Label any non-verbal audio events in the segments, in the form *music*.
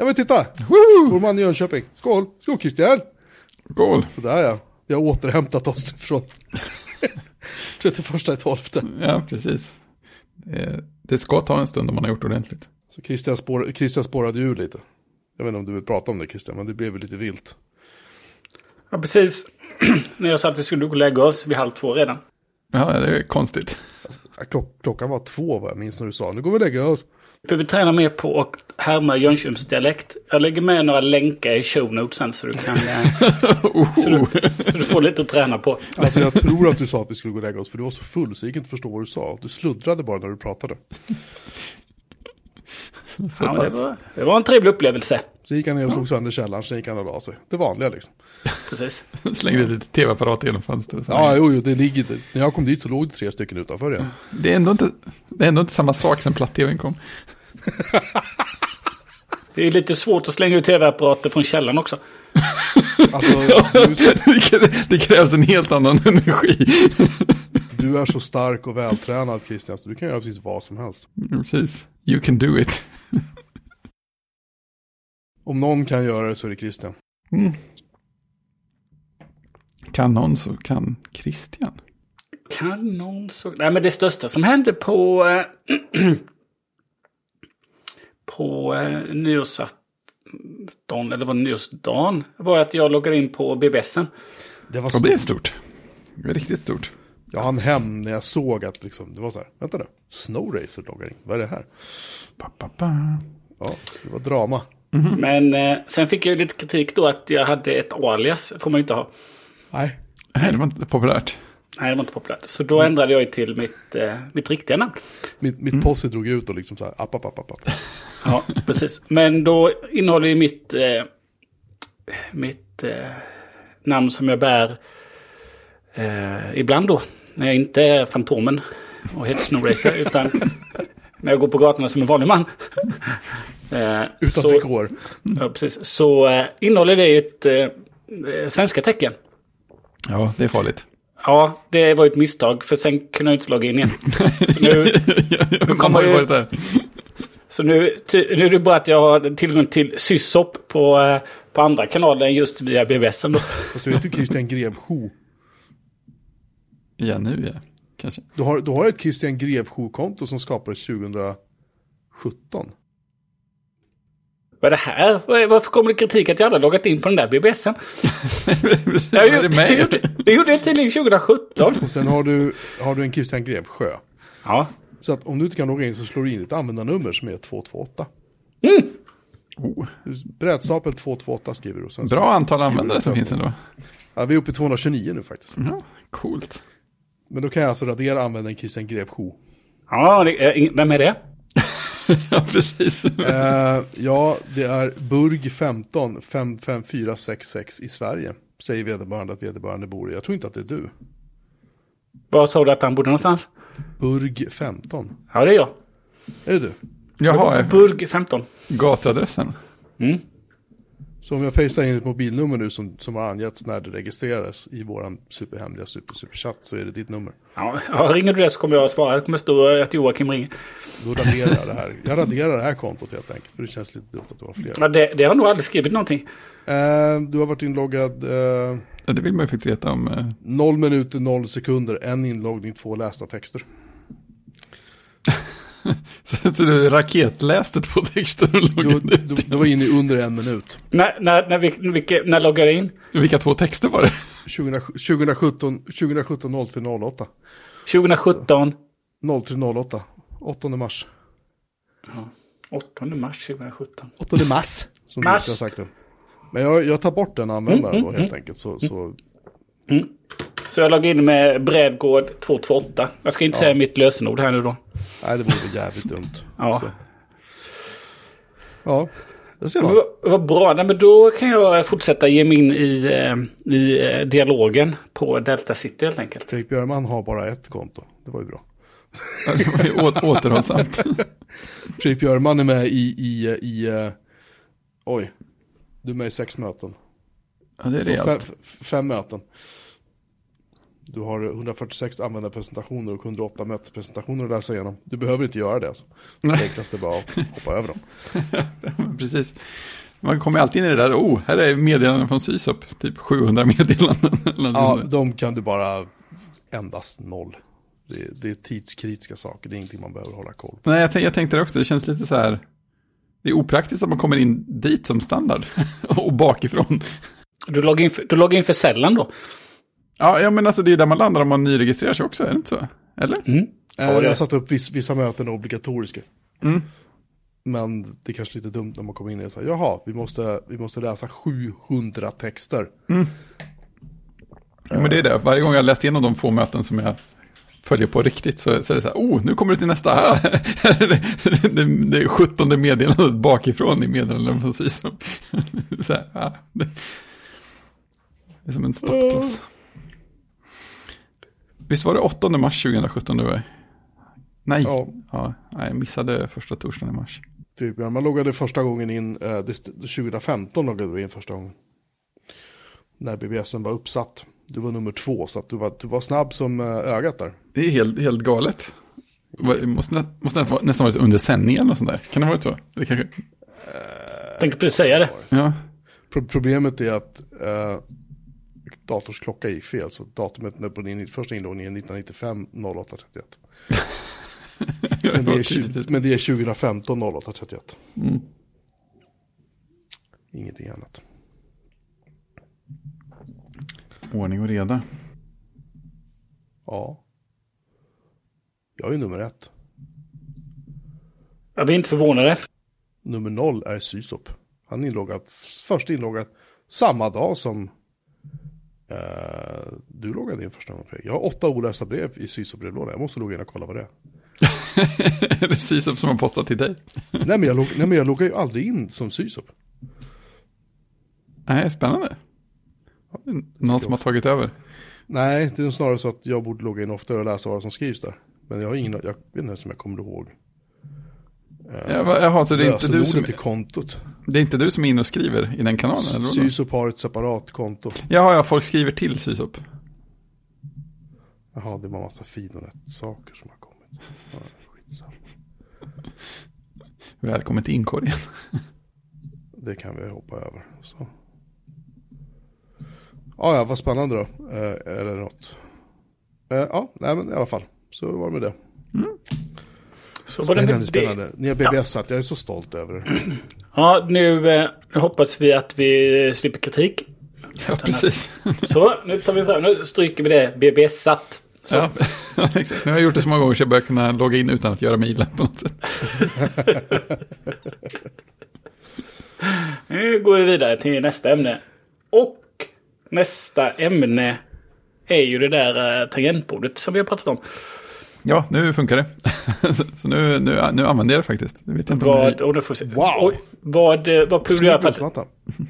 Ja men titta! Woo! Vår man i Jönköping. Skål! Skål Christian! Goal. Sådär ja. Vi har återhämtat oss från *laughs* 31 i 12. Ja, precis. Det, ska ta en stund om man har gjort ordentligt. Så Christian, spår, Christian spårade ju lite. Jag vet inte om du vill prata om det Christian, men det blev väl lite vilt. Ja, precis. *clears throat* När jag sa att vi skulle gå och lägga oss vid halv två redan. Ja, det är konstigt. Klock, klockan var två vad jag minns när du sa. Nu går vi och lägger oss. Behöver träna mer på att härma Jönköpingsdialekt. Jag lägger med några länkar i show notes sen så du kan... eh, *laughs* så, du, så du får lite att träna på. Alltså jag tror att du sa att vi skulle gå och lägga oss för du var så full så jag gick inte förstå vad du sa. Du sluddrade bara när du pratade. *laughs* Så Ja, det, var, det var en trevlig upplevelse. Så gick han ner och slog sönder källaren, sen gick han och la sig. Det vanliga liksom. Precis. *laughs* Slängde lite tv-apparat genom fönstret. så. Ja, jo, jo, det ligger det. När jag kom dit så låg det tre stycken utanför igen. Det, är ändå inte, det är ändå inte samma sak som platt-tvn kom. *laughs* Det är lite svårt att slänga ut tv-apparater från källaren också. Alltså, du, det krävs en helt annan energi. Du är så stark och vältränad Christian, så du kan göra precis vad som helst. Precis. You can do it. Om någon kan göra det så är det Christian. Mm. Kan någon så kan Christian. Kanon så... Nej, men det största som hände på... Eh, *clears throat* på eh, nyårsafton, eller var det nyårsdagen, var att jag loggade in på BBSen. Det var Och så, det är stort. Det är riktigt stort. Jag hann hem när jag såg att liksom, det var så här, vänta nu, Snowracer loggar in, vad är det här? Pa, pa, pa. Ja, det var drama. Men eh, sen fick jag ju lite kritik då att jag hade ett alias, får man ju inte ha. Nej, Nej, det var inte populärt. Nej, det var inte populärt. Så då ändrade jag ju till mitt, eh, mitt riktiga namn. mitt, mitt posse drog ut och liksom så här, app, app, app, app. app. *laughs* Ja, precis. Men då innehåller ju mitt, eh, mitt eh, namn som jag bär eh, ibland då. När jag inte är Fantomen och heter Snowracer. *laughs* utan när jag går på gatorna som en vanlig man. *laughs* Eh, Utan så, trikåer. ja, precis. Så eh, innehåller det ett eh, svenska tecken. Ja, det är farligt. Ja, det var ju ett misstag. För sen kunde jag inte logga in igen. Så nu, *laughs* Man kommer ju ju- varit där. Så nu, nu är det bara att jag har tillgång till Sysop på, eh, på andra kanaler än just via BBSen då. Fast du heter ju Christian Grevsjo. Ja, nu ja. Kanske. Du har, du har ett Christian Grevsjo-konto som skapades 2017. Vad är det här? Var- Varför kommer det kritik att jag aldrig loggat in på den där BBSen? Vad *laughs* är det er? gjorde, det gjorde jag tydligen 2017. Och sen har du, har du en Christian Grevsjö. Ja. Så att om du inte kan logga in så slår du in ett användarnummer som är 228. Oh, Brädstapel 228 skriver du. Bra antal användare som finns ändå. Ja, vi är uppe i 229 nu faktiskt. Ja, coolt. Men då kan jag alltså radera användaren Christian Grevsjo. Ja, vem är det? *laughs* ja, precis. Eh, ja, det är Burg 15 55466 i Sverige. Säger vederbörande att vederbörande bor i. Jag tror inte att det är du. Var sa du att han bodde någonstans? Burg 15. Ja, det är jag. Är det du? Jaha, Burg 15. gatuadressen. Mm. Så om jag pastar in ett mobilnummer nu som, som har angetts när det registrerades i våran superhemliga super, superchatt så är det ditt nummer. Ja, ringer du det så kommer jag svara. Det kommer stå att Joakim ringer. Då raderar jag det här. Jag raderar det här kontot helt enkelt. För det känns lite dumt att du har fler. Ja, det, det har nog aldrig skrivit någonting. Eh, du har varit inloggad eh, Ja, det vill man ju faktiskt veta om. eh, 0 minuter 0 sekunder. En inloggning, två lästa texter. *laughs* Så, du raketläste två texter och Du, loggade du, ut. du var inne i under en minut. När, när, när, vi, vilka, när loggar jag in? Vilka två texter var det? 20, 2017, 2017 0308. 2017. 0308. 8 mars. 8 mars 2017. 8 mars. Som Mars. du sagt det. Men jag, jag tar bort den användaren då helt enkelt. Så, så Så jag loggar in med Brädgård 228. Jag ska inte säga mitt lösenord här nu då. nej, det vore jävligt dumt. Ja. Så. Ja, det ser man. Vad, bra. Nej, men då kan jag fortsätta ge mig in i, eh, i eh, dialogen på Delta City helt enkelt. Fredrik Björman har bara ett konto. Det var ju bra. Ja, det var ju återhållsamt. *laughs* Fredrik Björman är med i, i, i eh, oj, du är med i sex möten. Ja, det är Fem, rejält. f- fem möten. Du har 146 användarpresentationer och 108 mötespresentationer att läsa igenom. Du behöver inte göra det. Alltså. Det enklaste är bara att hoppa över dem. *laughs* Precis. Man kommer alltid in i det där, oh, här är meddelanden från Sysop, typ 700 meddelanden. *laughs* Ja, de kan du bara endast noll. Det är, det är tidskritiska saker, det är ingenting man behöver hålla koll på. Nej, jag, jag tänkte det också, det känns lite så här, det är opraktiskt att man kommer in dit som standard *laughs* och bakifrån. Du loggar in för, du loggar in för sällan då? Ja, ja, men alltså det är där man landar om man nyregistrerar sig också, är det inte så? Eller? Mm. Ja, jag har satt upp viss, vissa möten är obligatoriska. Mm. Men det är kanske lite dumt när man kommer in och säger, jaha, vi måste, vi måste läsa 700 texter. Ja, men det är det, varje gång jag läst igenom de få möten som jag följer på riktigt så, så är det så här, oh, nu kommer det till nästa. Här är *laughs* det, det, det är 17 meddelandet bakifrån i meddelandet från Sysop. *laughs* Så här, ja, det, det är som en stoppkloss. Visst var det 8 mars 2017 du var? Nej, Ja. ja, nej, jag missade första torsdagen i mars. Typ, ja, man loggade första gången in, eh, det- 2015 loggade du in första gången. När BBSen var uppsatt. Du var nummer två, så att du var, du var snabb som eh, ögat där. Det är helt, helt galet. Det måste, nä, måste nästan varit under sändningen eller sånt där. Kan det ha varit så? Det kanske, Tänkte precis säga det. ja. Pro- problemet är att eh, dators klocka gick fel, så datumet när på din första inloggning är 1995 0831. *laughs* Men det, är 20, men det är 2015 0831. Mm. Ingenting annat. Ordning och reda. Ja. Jag är nummer ett. Jag blir inte förvånade. Nummer noll är Sysop. Han är inloggad, först inloggad samma dag som eh, du loggade in första gången. Fredrik. Jag har åtta olästa brev i Sysop-brevlådan. Jag måste logga in och kolla vad det är. är det Sysop som har postat till dig? *laughs* nej, men jag log, nej men jag loggar ju aldrig in som Sysop. Nej, spännande. Någon som har tagit över. Nej, det är snarare så att jag borde logga in oftare och läsa vad som skrivs där. Men jag har ingen, jag vet inte ens om jag kommer ihåg. Ja, Jaha, så det är, inte du som, till kontot. det är inte du som är inne och skriver i den kanalen? Sysop har ett separat konto. Jaha, ja, folk skriver till Sysop. Jaha, det var massa Fidonet-saker som har kommit. Ja, skitsamma. Välkommen till inkorgen. *laughs* Det kan vi hoppa över. Så. Ja, ja, vad spännande då. Eh, eller något. Eh, ja, nej men i alla fall. Så var det med det. Så var det Spännande, med spännande. det. Ni har BBS-at, jag är så stolt över det. *clears throat* Ja, nu eh, hoppas vi att vi slipper kritik. Ja, precis. *laughs* Så, nu tar vi fram, nu stryker vi det. BBS-satt. Så, *laughs* Ja, exakt. Nu har jag gjort det så många gånger så jag börjar kunna logga in utan att göra mejlen på något sätt. *laughs* nu går vi vidare till nästa ämne. Och nästa ämne är ju det där eh, tangentbordet som vi har pratat om. Ja, nu funkar det. *laughs* Så, nu, nu, nu använder jag det faktiskt. Jag vet inte om Vad, det... och nu får se. Wow. Oj, vad, eh, vad behöver göra för att...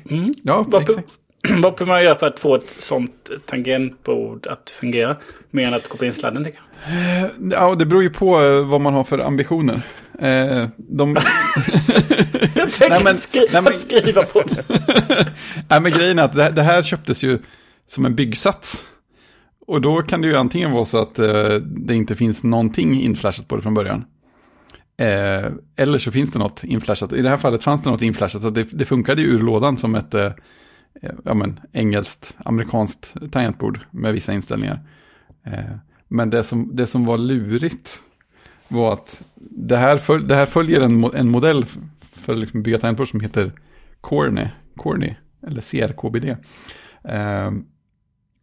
Snygg *laughs* Ja, Vad, exakt. *clears throat* vad behöver man göra för att få ett sånt tangentbord att fungera? Mer än att koppla in sladden, tänker jag. Ja, det beror ju på eh, vad man har för ambitioner. Eh, de... *laughs* Jag Nej, men- skri- nej, men- skriva på det. Nej, men grejen är att det, det här köptes ju som en byggsats. Och då kan det ju antingen vara så att eh, det inte finns någonting inflashat på det från början. Eh, eller så finns det något inflashat. I det här fallet fanns det något inflashat. Så det, det funkade ju ur lådan som ett eh, ja, men, engelskt, amerikanskt tangentbord med vissa inställningar. Eh, men det som, det som var lurigt var att det här, följ, det här följer en, en modell för att liksom bygga tangentbord som heter Corny, Corny eller CRKBD. Eh,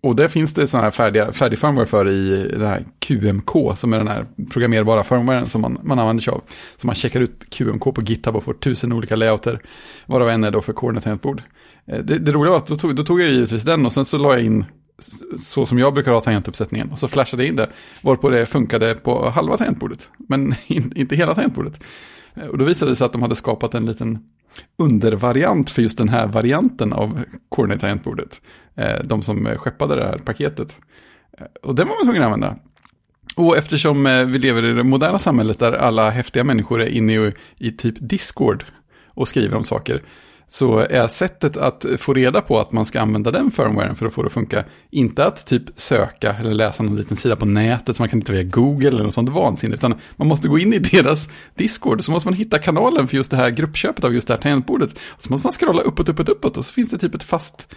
och det finns det sådana här färdiga, färdig firmware för i det här QMK som är den här programmerbara firmwaren som man, man använder sig av. Så man checkar ut QMK på GitHub och får tusen olika layouter, varav en är då för corner tangentbord. Eh, det, det roliga var att då tog, då tog jag givetvis den och sen så la jag in så som jag brukar ha tangentuppsättningen. Och så flashade jag in det, varpå det funkade på halva tangentbordet, men in, *laughs* inte hela tangentbordet. Eh, och då visade det sig att de hade skapat en liten undervariant för just den här varianten av Cornet-tangentbordet. Eh, de som eh, skeppade det här paketet. Eh, och den var man tvungen att använda. Och eftersom vi lever i det moderna samhället där alla häftiga människor är inne i, i typ Discord och skriver om saker så är sättet att få reda på att man ska använda den firmwaren för att få det att funka, inte att typ söka eller läsa någon liten sida på nätet som man kan hitta via Google eller något sånt vansinnigt, utan man måste gå in i *laughs* deras Discord, så måste man hitta kanalen för just det här gruppköpet av just det här tangentbordet, och så måste man scrolla uppåt, uppåt, uppåt, och så finns det typ ett fast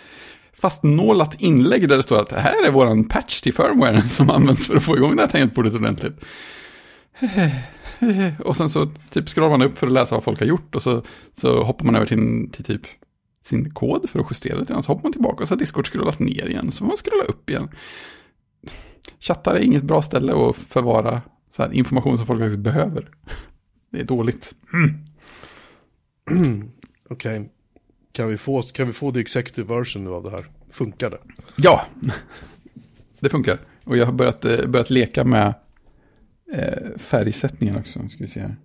fastnålat inlägg där det står att det här är våran patch till firmwaren *laughs* som används för att få igång det här tangentbordet ordentligt. *sighs* *laughs* Och sen så typ scrollar man upp för att läsa vad folk har gjort och så, så hoppar man över till, till typ sin kod för att justera det. Så hoppar man tillbaka och så har Discord scrollat ner igen. Så får man scrolla upp igen. Chattar är inget bra ställe att förvara så här, information som folk faktiskt behöver. Det är dåligt. Mm. *clears throat* Okej. Okay. Kan, vi få, kan vi få the executive version av det här? Funkar det? Ja, det funkar. Och jag har börjat, eh, börjat leka med eh, färgsättningen också. Ska vi se här.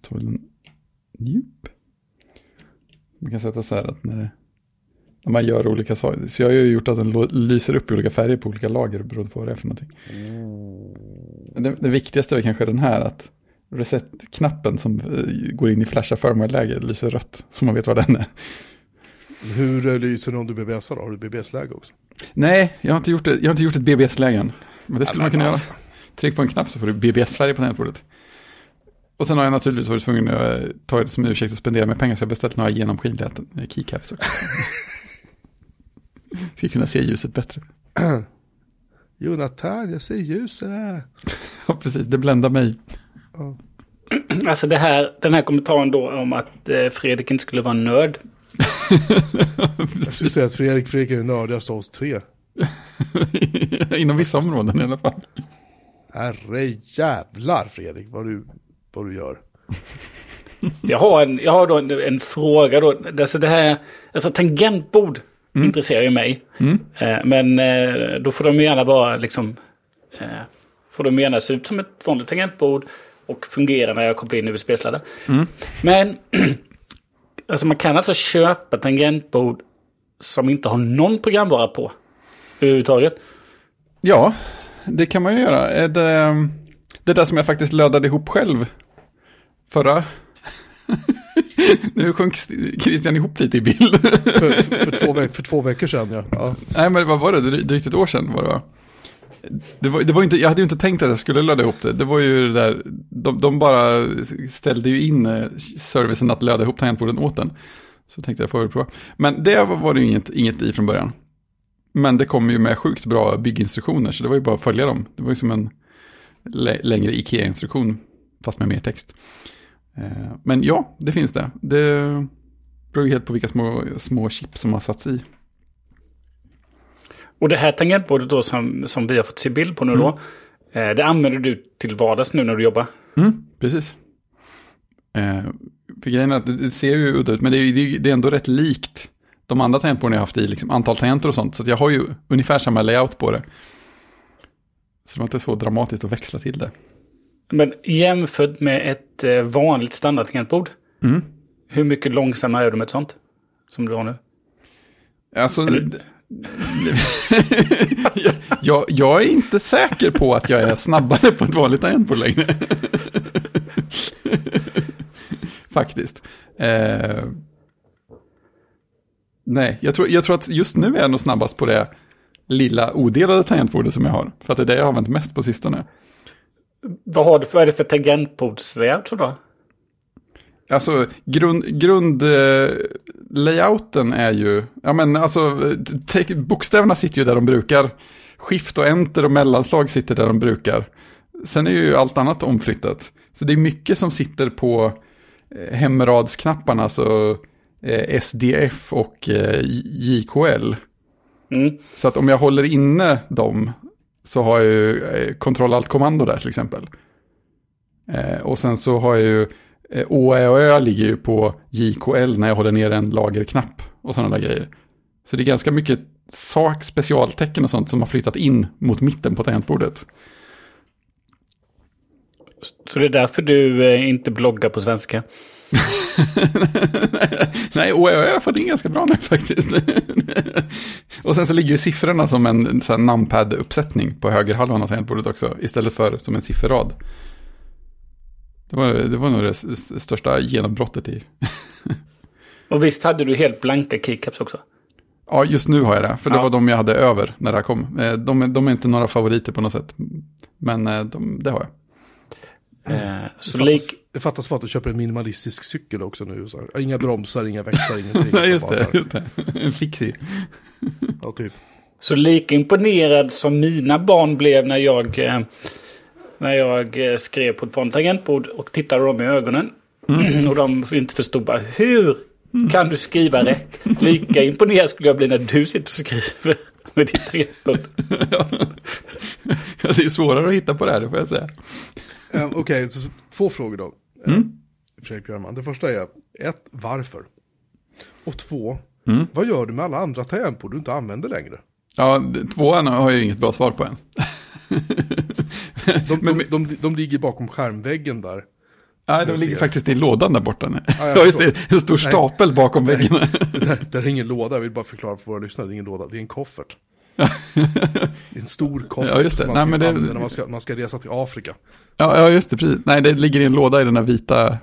Tar en djup. Man kan sätta så här att när, det, när man gör olika saker. Så jag har ju gjort att den lyser upp i olika färger på olika lager beroende på vad det är för någonting. Mm. Det, det, viktigaste är kanske den här att reset-knappen som eh, går in i flasha firmware-läge lyser rött. Så man vet vad den är. Hur lyser den om du BBSar då? Har du BBS-läge också? Nej, jag har inte gjort, det, jag har inte gjort ett BBS-läge än. Men det skulle man kunna göra. Tryck på en knapp så får du BBS-färg på tangentbordet. Och sen har jag naturligtvis varit tvungen att eh, ta det som ursäkt att spendera med pengar så jag har beställt några genomskinliga keycaps också. *laughs* Ska kunna se ljuset bättre. *clears throat* Jonathan, jag ser ljuset. *laughs* ja, precis. Det bländar mig. *clears throat* Alltså det här, den här kommentaren då om att eh, Fredrik inte skulle vara nörd. *laughs* jag skulle säga att Fredrik, Fredrik är nördigast av oss tre. Inom vissa områden i alla fall. Herre jävlar Fredrik, vad du, vad du gör. *laughs* jag har, en, jag har då en, en fråga då. Alltså det här, alltså tangentbord mm. intresserar ju mig. Mm. Eh, men eh, då får de gärna vara liksom, eh, får de gärna se ut som ett vanligt tangentbord och fungera när jag kopplar in USB-sladdar. Mm. Men, *clears throat* alltså man kan alltså köpa tangentbord som inte har någon programvara på överhuvudtaget. Ja, det kan man ju göra. Det, det där som jag faktiskt lödade ihop själv förra... *laughs* nu sjönk Christian ihop lite i bild. för, för, två, för två veckor sedan ja. ja. Nej men vad var det, drygt ett år sedan var det va? Det var, det var inte, jag hade ju inte tänkt att jag skulle ladda ihop det. Det var ju det där, de, de bara ställde ju in eh, servicen att löda ihop tangentborden åt den. Så tänkte jag få prova. Men det var det ju inget, inget i från början. Men det kommer ju med sjukt bra bygginstruktioner, så det var ju bara att följa dem. Det var ju som en längre Ikea-instruktion, fast med mer text. Eh, men ja, det finns det. Det beror ju helt på vilka små, små chip som har satts i. Och det här tangentbordet då som, som vi har fått se bild på nu mm. då. Eh, det använder du till vardags nu när du jobbar? Mm, precis. Eh, för grejen är att det ser ju udda ut, men det är, det är ändå rätt likt de andra tangentborden jag haft i, liksom antal tangenter och sånt. Så jag har ju ungefär samma layout på det. Så det var inte så dramatiskt att växla till det. Men jämfört med ett eh, vanligt standardtangentbord. Mm. Hur mycket långsammare är du med ett sånt? Som du har nu? Alltså... *laughs* jag, jag, är inte säker på att jag är snabbare på ett vanligt tangentbord längre. *laughs* Faktiskt. Eh, Nej, jag tror, jag tror att just nu är jag nog snabbast på det lilla odelade tangentbordet som jag har. För att det är det jag har använt mest på sistone. Vad har du för, vad är det för tangentbordslayout då? Alltså grund, grundlayouten eh, är ju, ja men alltså te, bokstäverna sitter ju där de brukar. Skift och enter och mellanslag sitter där de brukar. Sen är ju allt annat omflyttat. Så det är mycket som sitter på eh, hemradsknapparna, alltså SDF och eh, JKL. Mm. Så att om jag håller inne dem så har jag ju eh, kontroll alt kommando där till exempel. och sen så har jag ju ÅÄ och Ö ligger ju på JKL när jag håller ner en lagerknapp och sådana där grejer. Så det är ganska mycket sak, specialtecken och sånt som har flyttat in mot mitten på tangentbordet. Så det är därför du inte bloggar på svenska? *laughs* *laughs* Nej, jag har fått in ganska bra nu faktiskt. *laughs* och sen så ligger ju siffrorna som en numpad-uppsättning på högerhalvan av tangentbordet också, istället för som en sifferrad. Det var, det var nog det största genombrottet i. *laughs* Och visst hade du helt blanka keycaps också? Ja, just nu har jag det. För det Ja. var de jag hade över när det här kom. Eh, De, är- de är inte några favoriter på något sätt. Men eh, de, det har jag. Eh, så lik... det fattas bara att du köper en minimalistisk cykel också nu. Så här. Inga bromsar, inga växlar, ingenting. *laughs* Nej, just det. Just det. En fixie. Ja, typ. Så lika imponerad som mina barn blev när jag, eh, när jag eh, skrev på ett vanligt tangentbord och tittade dem i ögonen. *clears throat* och de inte förstod bara hur kan du skriva rätt? Lika imponerad skulle jag bli när du sitter och skriver med ditt tangentbord. *laughs* ja. Det är svårare att hitta på det här, det får jag säga. Eh, Okej, så två frågor då. Eh, Fredrik Björnman. Det första är, ett, varför? Och två, vad gör du med alla andra tangentbord du inte använder längre? Ja, tvåan har jag inget bra svar på än. De, *laughs* de, de, de ligger bakom skärmväggen där. Nej, de ligger faktiskt i lådan där borta nu. Ja, *laughs* Ja, just det. En stor Nej. stapel bakom väggen. Där, där är ingen låda, jag vill bara förklara för våra lyssnare, det är ingen låda, det är en koffert. Är en stor koffert Ja, just det. som Nej, man, men typ det- när man ska, man ska resa till Afrika. Ja, ja, just det. Precis. Nej, det ligger i en låda i den här vita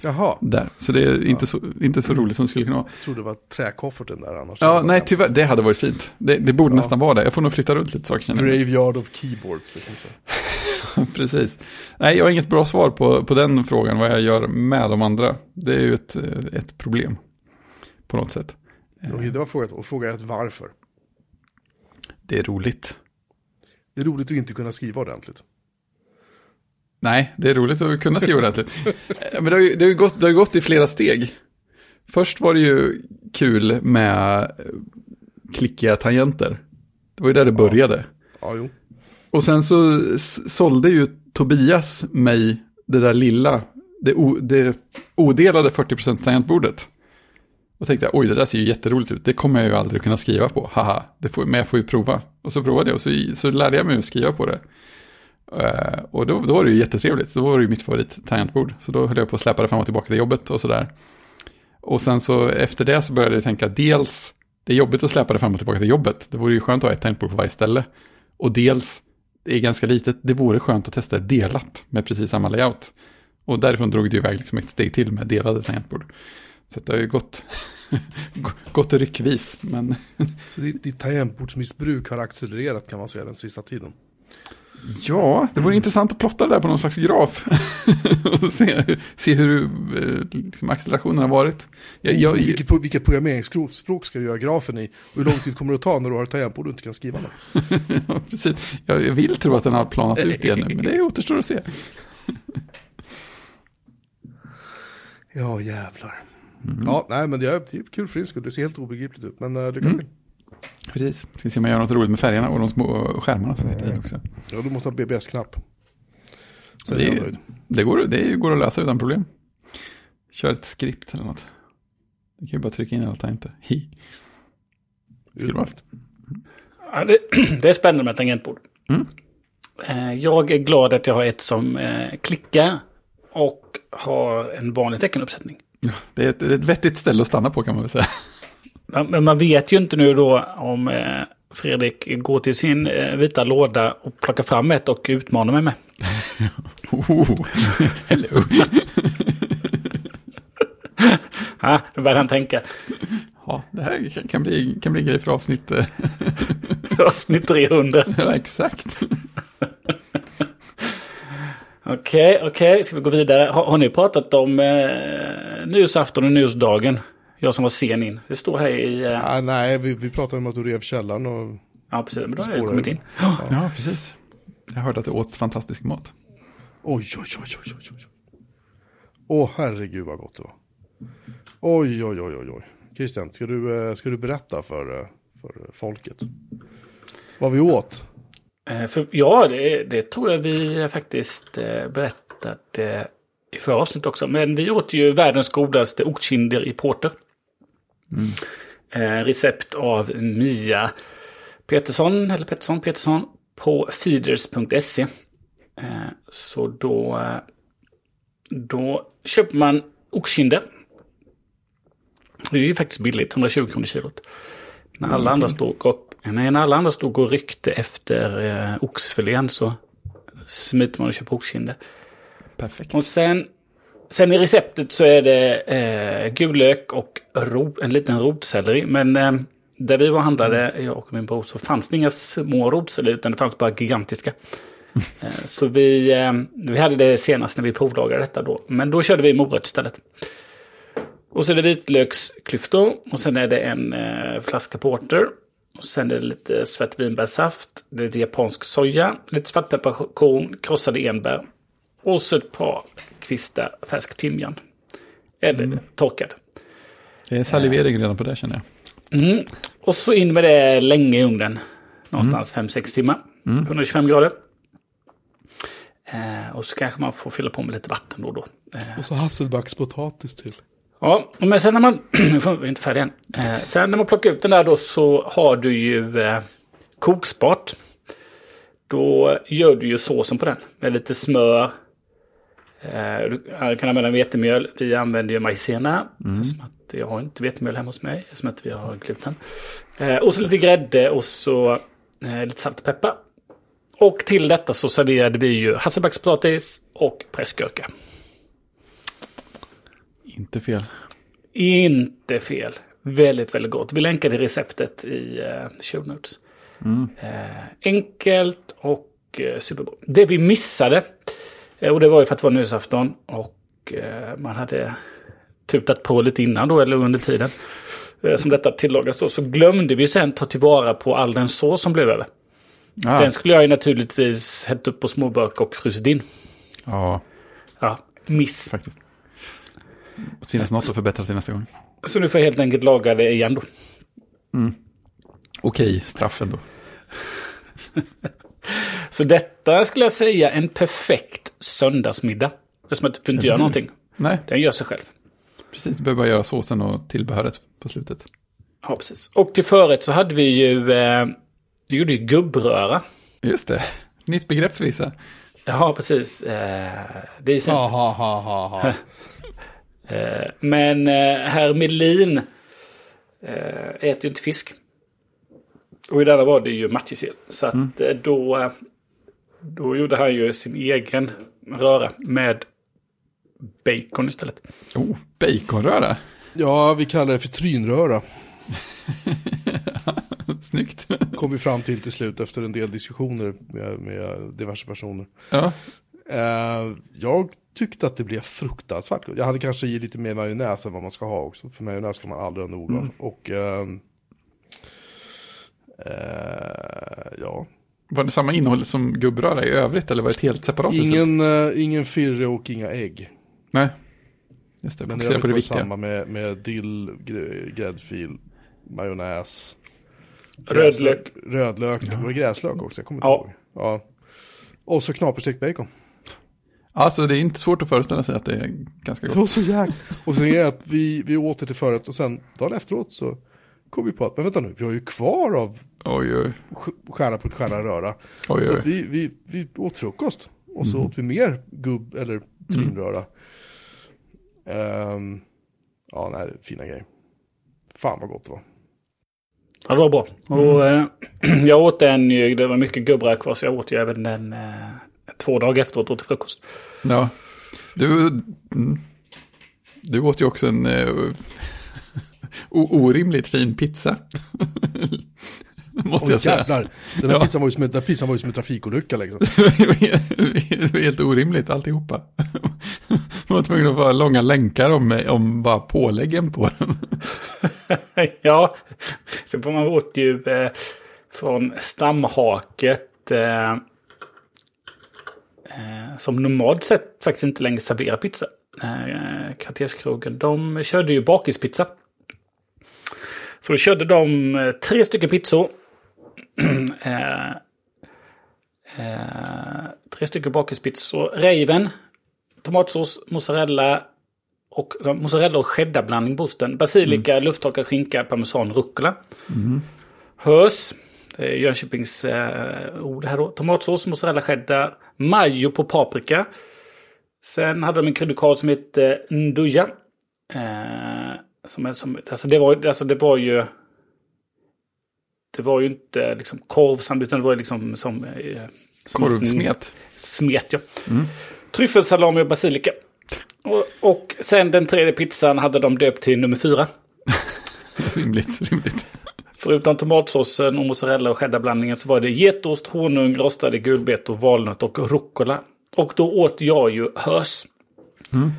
Jaha, där. Så det är inte, så, inte så roligt som det skulle kunna vara. jag trodde det var träkofferten där annars. Ja, nej, tyvärr. Det hade varit fint. Det, det borde nästan vara det. Jag får nog flytta runt lite saker. Graveyard of keyboards. Liksom. *laughs* Precis. Nej, jag har inget bra svar på, på den frågan, vad jag gör med de andra. Det är ju ett, eh, ett problem. På något sätt. Det var fråga ett. Och fråga ett varför. Det är roligt. Det är roligt att inte kunna skriva ordentligt. Nej, det är roligt att kunna skriva ordentligt. *laughs* Men det har, ju, det, har gått, det har gått i flera steg. Först var det ju kul med eh, klickiga tangenter. Det var ju där det började. Ja, jo. Och sen så sålde ju Tobias mig det där lilla, det, o, det odelade 40% tangentbordet. Och tänkte jag, oj det där ser ju jätteroligt ut, det kommer jag ju aldrig kunna skriva på, haha, det får, men jag får ju prova. Och så provade jag och så, så lärde jag mig att skriva på det. Uh, och då, då var det ju jättetrevligt, då var det ju mitt favorit-tangentbord. Så då höll jag på att släpa det fram och tillbaka till jobbet och sådär. Och sen så efter det så började jag tänka, dels, det är jobbigt att släpa det fram och tillbaka till jobbet, det vore ju skönt att ha ett tangentbord på varje ställe. Och dels, det är ganska litet, det vore skönt att testa delat med precis samma layout. Och därifrån drog det ju iväg liksom ett steg till med delade tangentbord. Så det har ju gått, *laughs* gått ryckvis, men Så ditt, ditt tangentbordsmissbruk har accelererat kan man säga den sista tiden. ja, det vore intressant att plotta det där på någon slags graf. och *laughs* se, se hur eh, liksom accelerationen har varit. Jag, jag, vilket, vilket programmeringsspråk ska du göra grafen i? Och hur lång tid kommer det att ta när du har ett tangentbord och inte kan skriva med? *laughs* ja, precis. Jag, jag vill tro att den har planat ut igen nu, men det återstår att se. Ja, jävlar. Ja, nej men det är, det är kul för din skull. Det ser helt obegripligt ut. Men uh, lycka Mm. till. Precis, ska se om jag gör något roligt med färgerna och de små skärmarna som sitter i också. Ja, du måste ha BBS-knapp. Så Det. Det går, det går att lösa utan problem. Kör ett skript eller något. Du kan ju bara trycka in alla tangenter. Hi. Skulle vara. Ja, det, *clears throat* det är spännande med tangentbord. Mm. Eh, Jag är glad att jag har ett som eh, klickar och har en vanlig teckenuppsättning. Det är, ett, ett vettigt ställe att stanna på kan man väl säga. Men man vet ju inte nu då om eh, Fredrik går till sin eh, vita låda och plockar fram ett och utmanar mig med. *laughs* Oh, hello. *laughs* Ja, då börjar han tänka. Ja, det här kan- kan bli, kan bli en grej för avsnitt. eh, *laughs* Avsnitt 300. ja, exakt. Okej, okej. Ska vi gå vidare? Har, har ni pratat om eh, nyårsafton och nyårsdagen? Jag som var sen in. Det står här i... Eh, Ah, nej, vi, vi pratade om att du rev källaren och... ja, precis. Men då har jag kommit in. Ja, precis. Jag hörde att det åts fantastisk mat. Oj, oj, oj, oj, oj, oj. Åh, herregud vad gott det var. Oj, oj, oj, oj, oj. Christian, ska du, eh, ska du berätta för, eh, för folket? Vad vi åt? Eh, för, ja, det, det tror jag vi faktiskt eh, berättat eh, i förra avsnittet också. Men vi åt ju världens godaste oktkinder i porter. Eh, recept av Mia Petersson, eller Pettersson, Petersson, på feeders.se. Så då, då köper man oktkinder. Det är ju faktiskt billigt, 120 kronor kilot. När alla andra stod och, när alla andra stod och ryckte efter eh, oxfilén så smiter man och köper oxkinder. Perfekt. Och sen sen i receptet så är det eh, gul lök och ro, en liten rotselleri. Men eh, där vi var och handlade, jag och min bror, så fanns det inga små rotselleri utan det fanns bara gigantiska. *laughs* Eh, så vi, eh, vi hade det senast när vi provlagade detta då. Men då körde vi moröt istället. Och så är det vitlöksklyftor och sen är det en eh, flaska porter. Och sen är det lite svartvinbärssaft, det är lite japansk soja, lite svartpepparkorn, krossade enbär. Och så ett par kvistar färsk timjan. Eller mm. torkad. Det är salivering redan på det känner jag. Mm. Och så in med det länge i ugnen. Någonstans 5-6 mm. timmar. Mm. 125 grader. Eh, och så kanske man får fylla på med lite vatten då och då. Eh. Och så hasselbackspotatis till. Ja, men sen när man... *clears throat* är inte färdiga än. Eh, sen när man plockar ut den där då så har du ju eh, kokspart. Då gör du ju såsen på den med lite smör. Eh, du kan använda vetemjöl. Vi använder ju majsena. Mm. Som att jag har inte vetemjöl hemma hos mig. Som att vi har gluten. Eh, och så lite grädde och så eh, lite salt och peppar. Och till detta så serverade vi ju hasselbackspotatis och pressgurka. Inte fel. Inte fel. Väldigt, väldigt gott. Vi länkade receptet i uh, show notes. Mm. Uh, enkelt och uh, superbra. Det vi missade, och det var ju för att det var nyårsafton och man hade tutat på lite innan då, eller under tiden som detta tillagas då, så glömde vi sen ta tillvara på all den sås som blev över. Ah. Den skulle jag ju naturligtvis hällt upp på småburk och frusit in. Ja. Ja, miss. Faktiskt. Det finns något att förbättra till nästa gång. Så nu får jag helt enkelt laga det igen då. Mm. Okej, straffen då. *laughs* Så detta skulle jag säga en perfekt söndagsmiddag. Det är som att du inte gör någonting. Nej. Den gör sig själv. Precis, du behöver bara göra såsen och tillbehöret på slutet. Ja, precis. Och till förrätt så hade vi ju, eh, vi gjorde ju gubbröra. Just det, nytt begrepp för vissa. Ja, precis. Eh, det är fint. Ha, ha, ha, ha, ha. *laughs* Eh, men eh, herr Melin eh, äter ju inte fisk. Och i denna var det ju matjessill. Så att mm. då, då gjorde han ju sin egen röra med bacon istället. Oh, baconröra? Ja, vi kallar det för trynröra. *laughs* Snyggt. Kom vi fram till till slut efter en del diskussioner med, med diverse personer. Ja. Uh, jag tyckte att det blev fruktansvärt Jag hade kanske i lite mer majonnäs än vad man ska ha också. För majonnäs ska man aldrig ha nog mm. Och uh, uh, ja. Var det samma innehåll som gubbröra i övrigt eller var det ett helt separat Ingen, uh, ingen firre och inga ägg. Nej. Just det, fokusera på det viktiga. samma med, med dill, gräddfil, majonnäs. Rödlök. Rödlök, ja. var det gräslök också? Jag kommer ja. ihåg. Ja. Och så knaperstekt bacon. Alltså det är inte svårt att föreställa sig att det är ganska gott. Det var så jäkla... Och sen är det att vi, vi åt det till förrätt och sen dagen efteråt så kom vi på att, men vänta nu, vi har ju kvar av oj, oj. stjärna på stjärna röra. Oj, så att vi, vi, vi åt frukost och så mm. åt vi mer gubb eller trynröra. Mm. Um, ja, nej, fina grejer. Fan vad gott det var. Ja, det var bra. Mm. Och eh, *clears throat* jag åt den ju, det var mycket gubbrar kvar så jag åt ju även den eh, två dagar efteråt till frukost. Ja, du, mm. du åt ju också en eh, *laughs* orimligt fin pizza. *laughs* Måste oh, jag säga. Jävlar. Den här ja. pizzan var ju som, den pizzan var ju som en trafikolycka liksom. *laughs* det var helt orimligt alltihopa. Man var tvungen att få långa länkar om, om bara påläggen på den. ja, så får man åt ju eh, från stamhaket. Eh, eh, som normalt sett faktiskt inte längre serverar pizza. Eh, Kvarterskrogen, de körde ju bakispizza. Så då körde de eh, tre stycken pizzor. *clears throat* eh, eh, tre stycken bakispizzor. Raven, tomatsås, mozzarella och mozzarella och cheddarblandning på osten. Basilika, mm. lufttorkad skinka, parmesan, rucola. Mm. Hös, är Jönköpings eh, ord här då. Tomatsås, mozzarella, cheddar, majo på paprika. Sen hade de en kryddkal som hette nduja. Eh, som som, alltså det, var, alltså det var ju... Det var ju inte liksom korvsand utan det var liksom som... Eh, Korvsmet? Smet ja. Mm. Tryffelsalami och basilika. Och, och sen den tredje pizzan hade de döpt till nummer fyra. *laughs* rimligt, rimligt. Förutom tomatsåsen och mozzarella och cheddarblandningen så var det getost, honung, rostade gulbetor, valnöt och rucola. Och då åt jag ju hös. Mm.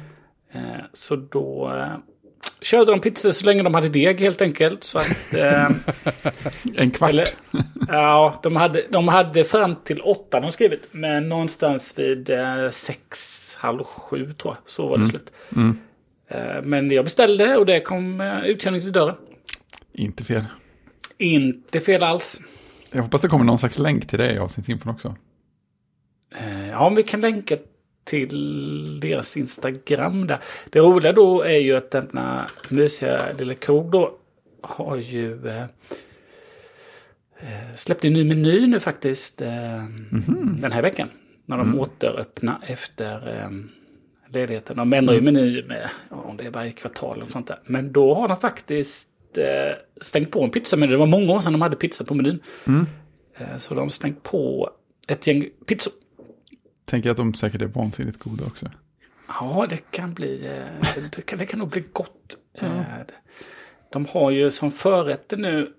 Eh, så då eh, körde de pizzor så länge de hade deg helt enkelt. Så att, eh, *laughs* En kvart. eller, ja, de hade, de hade fram till åtta de skrivit. Men någonstans vid eh, sex, halv sju tror jag. Så var det slut. Mm. Eh, men jag beställde och det kom eh, utkänning till dörren. Inte fel. Inte fel alls. Jag hoppas det kommer någon slags länk till det i avsnittsinfon också. Eh, Ja, om vi kan länka till deras Instagram där. Det roliga då är ju att denna mysiga lilla krog då har ju eh, eh, släppt en ny meny nu faktiskt eh, den här veckan. När de återöppnar efter eh, ledigheten. De ändrar ju meny med, ja, om det är varje kvartal och sånt där. Men då har de faktiskt eh, stängt på en pizza. Men det var många år sedan de hade pizza på menyn. Eh, så de har stängt på ett gäng pizzor. Tänker att de säkert är vansinnigt goda också. Ja, det kan bli... eh, Det kan, det kan nog bli gott. Eh, De har ju som förrätter nu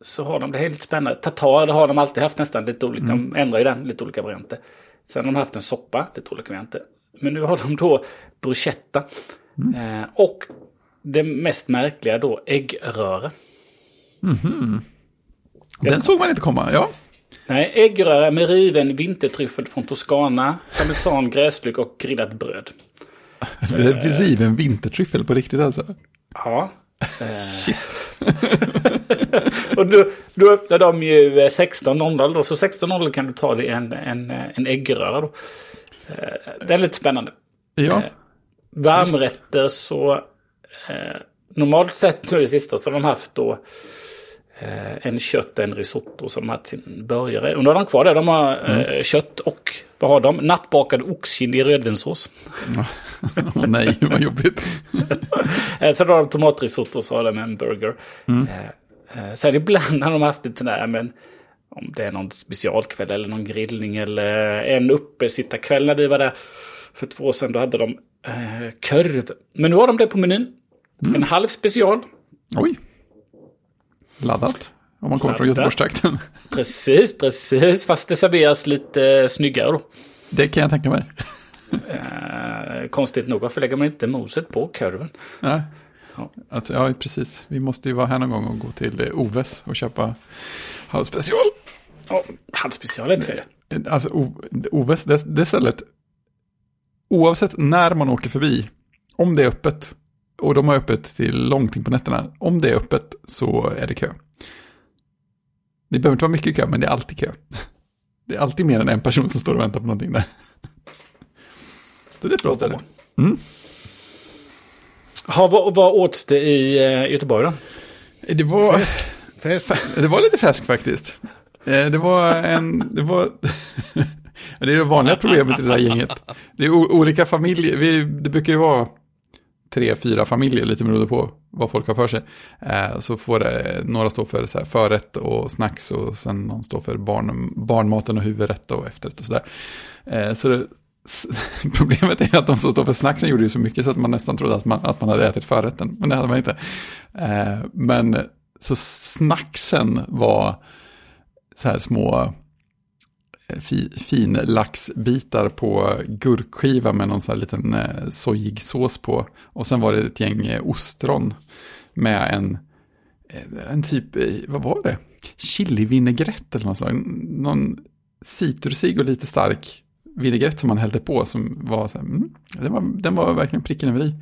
så har de det helt spännande. Tatar det har de alltid haft nästan lite olika. De ändrar ju den lite olika varianter. Sen har de haft en soppa, lite olika varianter. Men nu har de då bruschetta. Eh, och det mest märkliga då äggröra. Den såg man inte komma, ja. Nej, äggröra med riven vintertryffel från Toscana, parmesan, gräslök och grillat bröd. *laughs* Är riven vintertryffel på riktigt alltså. Ja. *laughs* Eh. *laughs* och då, då öppnar de ju eh, 16.00 då, så 16.00 kan du ta dig en, en, en äggröra då. Eh, Det är lite spännande. Ja, Eh, Varmrätter så eh, normalt sett nu det sista så har de haft då eh, en kött, en risotto som de haft sin burgare. Och nu har de kvar det. De har eh, kött och vad har de? Nattbakad oxkind i rödvinssås. Åh *laughs* nej, vad jobbigt. *laughs* Eh, Sen har de tomatrisotto och så har de en burger. Eh, eh, Sen ibland har de haft lite sådär, men om det är någon specialkväll eller någon grillning eller en uppesittarkväll när vi var där för två år sedan, då hade de eh, korv. Men nu har de det på menyn. En halv special. Oj. Laddat. Om man kommer från. Göteborgstrakten. *laughs* Precis, precis. Fast det serveras lite eh, snyggare då. Det kan jag tänka mig. Eh, konstigt nog, varför lägger man inte moset på korven? Ja. Ja. Alltså, ja, precis. Vi måste ju vara här någon gång och gå till eh, Oves och köpa House Special. Ja, halv special är inte fel. Alltså, O- Oves, det, det stället, oavsett när man åker förbi, om det är öppet, och de har öppet till långt in på nätterna, om det är öppet så är det kö. Det behöver inte vara mycket kö, men det är alltid kö. *laughs* Det är alltid mer än en person som står och väntar på någonting där. Så det är ett bra ställe. Mm. Ha, vad, vad åts det i eh, Göteborg då? Det var... Fest. *laughs* Det var lite fäsk faktiskt. Eh, Det var en, det var, *laughs* det är det vanliga problemet i det där gänget. Det är olika familjer, vi, det brukar ju vara tre, fyra familjer, lite beroende på vad folk har för sig. Eh, Så får det, några stå för så här förrätt och snacks och sen någon står för barn, barnmaten och huvudrätt och efterrätt och sådär. Eh, Så det, *laughs* problemet är att de som står för snacksen gjorde ju så mycket så att man nästan trodde att man, att man hade ätit förrätten, men det hade man inte. Eh, Men så snacksen var så här små fi, fin laxbitar på gurkskiva med någon sån här liten eh, sojig sås på. Och sen var det ett gäng eh, ostron med en, eh, en typ, eh, vad var det? Chilivinägrett eller något sånt. Någon citrusig och lite stark vinägrett som man hällde på som var så här, mm, den, var, den var verkligen pricken över i.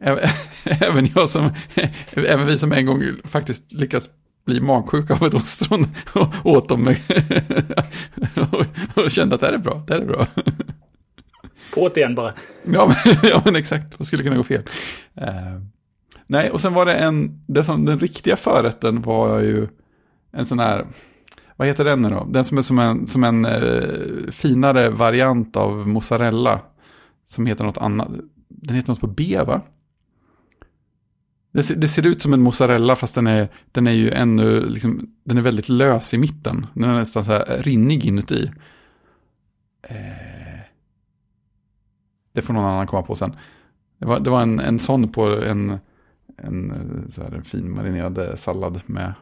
Eh, *laughs* även jag som, *laughs* även vi som en gång faktiskt lyckats bli magsjuka av ett ostron och *laughs* åt dem och, och kände att det här är bra, det här är bra. På igen bara. Ja men, *laughs* ja, men exakt, vad skulle kunna gå fel? Eh, nej, och sen var det en, det som, den riktiga förrätten var ju en sån här, vad heter den nu då? Den som är som en, som en eh, finare variant av mozzarella. Som heter något annat. Den heter något på B va? Det ser, det ser ut som en mozzarella fast den är, den är ju ännu, liksom, den är väldigt lös i mitten. Den är nästan så här rinnig inuti. Eh, Det får någon annan komma på sen. Det var, det var en, en sån på en, en eh, så här, fin marinerad eh, sallad med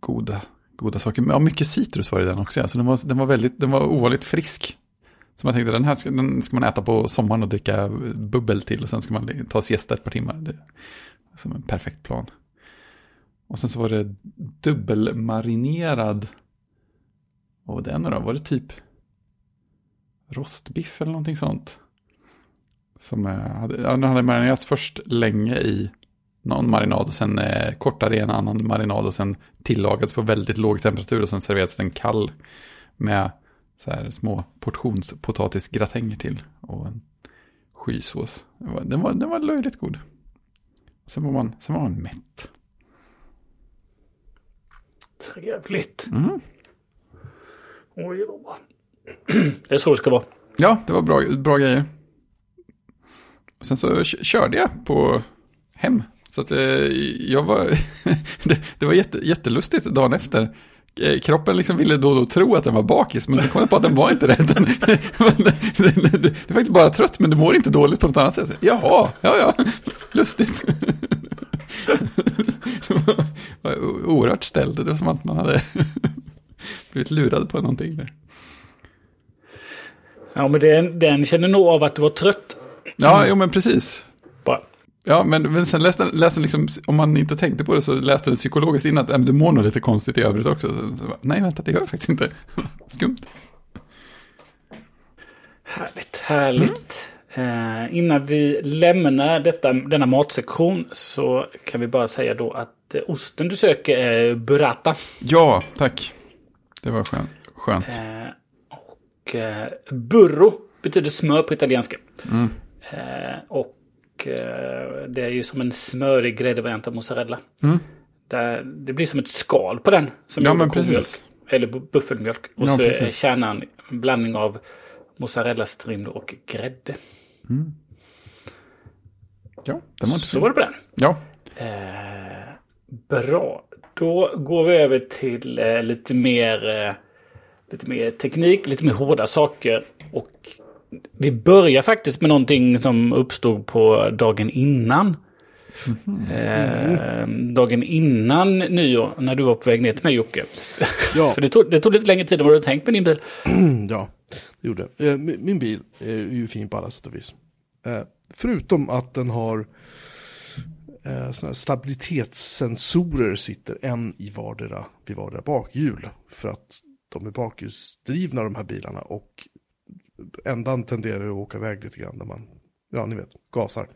goda, goda saker. Ja, mycket citrus var det i den också. Alltså den, var, den, var väldigt, den var ovanligt frisk. Så man tänkte den här ska, den ska man äta på sommaren och dricka bubbel till. Och sen ska man ta siesta ett par timmar. Det är som en perfekt plan. Och sen så var det dubbelmarinerad. Vad var det nu då? Var det typ rostbiff eller någonting sånt? Som eh, hade, ja, den hade marinerats först länge i någon marinad och sen eh, kortare i en annan marinad och sen tillagats på väldigt låg temperatur och sen serverats den kall med så här små portionspotatisgratänger till och en skysås. Den var, den var, den var löjligt god. Sen var man, sen var man mätt. Trevligt. Mm. Oj, bra. *clears throat* Det är så det ska vara. Ja, det var bra, bra grejer. Sen så körde jag på hem. Så att eh, jag var, *laughs* det, det, var jätte, jättelustigt dagen efter. Eh, kroppen liksom ville då och då tro att den var bakis, men så kom jag på att den var inte det. *laughs* Den, det är faktiskt bara trött, men du mår inte dåligt på något annat sätt. Jaha, ja, ja, lustigt. *laughs* Oerhört ställd, det var som att man hade *laughs* blivit lurad på någonting där. Ja, men den, den känner nog av att du var trött. Ja, jo men precis. Ja, men, men sen läste den liksom, om man inte tänkte på det så läste den psykologiskt innan att äh, du mår nog lite konstigt i övrigt också. Så, nej, vänta, det gör jag faktiskt inte. *laughs* Skumt. Härligt, härligt. Mm. Eh, innan vi lämnar detta, denna matsektion så kan vi bara säga då att eh, osten du söker är burrata. Ja, tack. Det var skönt. skönt. Eh, och eh, burro betyder smör på italienska. Mm. Eh, och eh, det är ju som en smörig gräddvariant av mozzarella. Mm. Där, det blir som ett skal på den. Som ja, men precis. Eller buffelmjölk. Och ja, så precis. är kärnan en blandning av mozzarellastrimlor och grädde. Mm. Ja, det var inte Så var det på den. Ja. Eh, bra. Då går vi över till eh, lite mer eh, lite mer teknik, lite mer hårda saker. Och vi börjar faktiskt med någonting som uppstod på dagen innan. Mm. Eh, dagen innan nyår, när du var på väg ner till mig Jocke. Ja. *laughs* För det tog, det tog lite längre tid än vad du tänkt med din bil. *clears throat* ja, det gjorde eh, Min bil är ju fin på alla sätt och vis. Eh, förutom att den har eh, stabilitetssensorer sitter en i vardera, vid vardera bakhjul. För att de är bakhjulsdrivna de här bilarna och ändan tenderar att åka iväg lite grann när man, ja ni vet, gasar.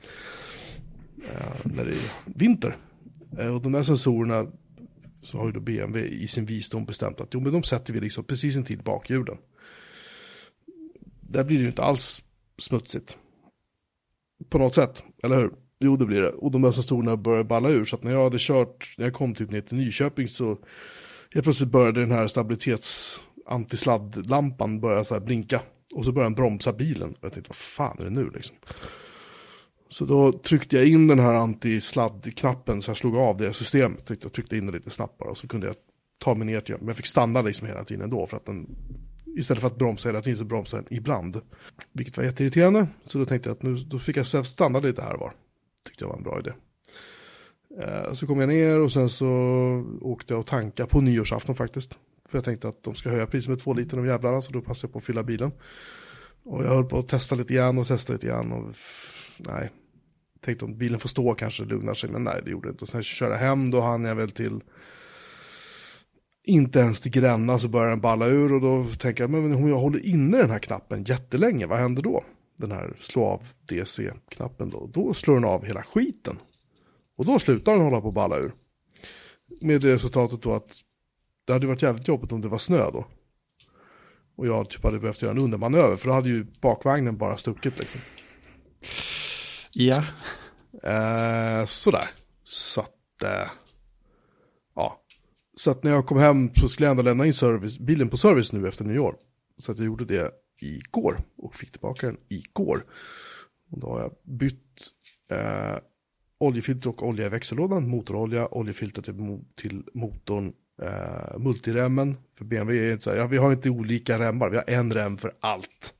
Eh, när det är vinter. Eh, och de här sensorerna så har ju då BMW i sin visdom bestämt att jo men de sätter vi liksom precis intill bakhjulen. Där blir det ju inte alls smutsigt. På något sätt, eller hur? Jo det blir det. Och de här sensorerna börjar balla ur. Så att när jag hade kört, när jag kom typ ner till Nyköping så helt plötsligt började den här stabilitets antisladdlampan börja så här blinka. Och så började han bromsa bilen. Jag tänkte, vad fan är det nu liksom? Så då tryckte jag in den här antisladdknappen så jag slog av det systemet. Jag tryckte in det lite snabbt bara. Så kunde jag ta mig ner till Men jag fick stanna liksom hela tiden ändå. För att den, istället för att bromsa hela tiden så bromsade den ibland. Vilket var jätteirriterande. Så då tänkte jag att nu då fick jag stanna lite här var. Tyckte jag var en bra idé. Eh, så kom jag ner och sen så åkte jag och tankade på nyårsafton faktiskt. För jag tänkte att de ska höja priset med två liter de jävlarna så då passade jag på att fylla bilen. Och jag höll på att testa lite grann och testa lite grann och nej. Tänkte om bilen får stå kanske det lugnar sig men nej det gjorde det inte. Och sen köra hem då hann jag väl till inte ens till Gränna så börjar den balla ur och då tänker jag men om jag håller inne den här knappen jättelänge vad händer då? Den här slå av DC-knappen då. Då slår den av hela skiten. Och då slutar den hålla på att balla ur. Med det resultatet då att det hade varit jävligt jobbigt om det var snö då. Och jag typ hade behövt göra en undermanöver för då hade ju bakvagnen bara stuckit liksom. Ja. Eh, sådär. Så att, eh, ja. Så att när jag kom hem så skulle jag ändå lämna in service, bilen på service nu efter nyår. Så att jag gjorde det igår och fick tillbaka den igår. Och då har jag bytt eh, oljefilter och olja i växellådan, motorolja, oljefilter till, till motorn, eh, multiremmen. För BMW är inte så här, ja, vi har inte olika remmar, vi har en rem för allt.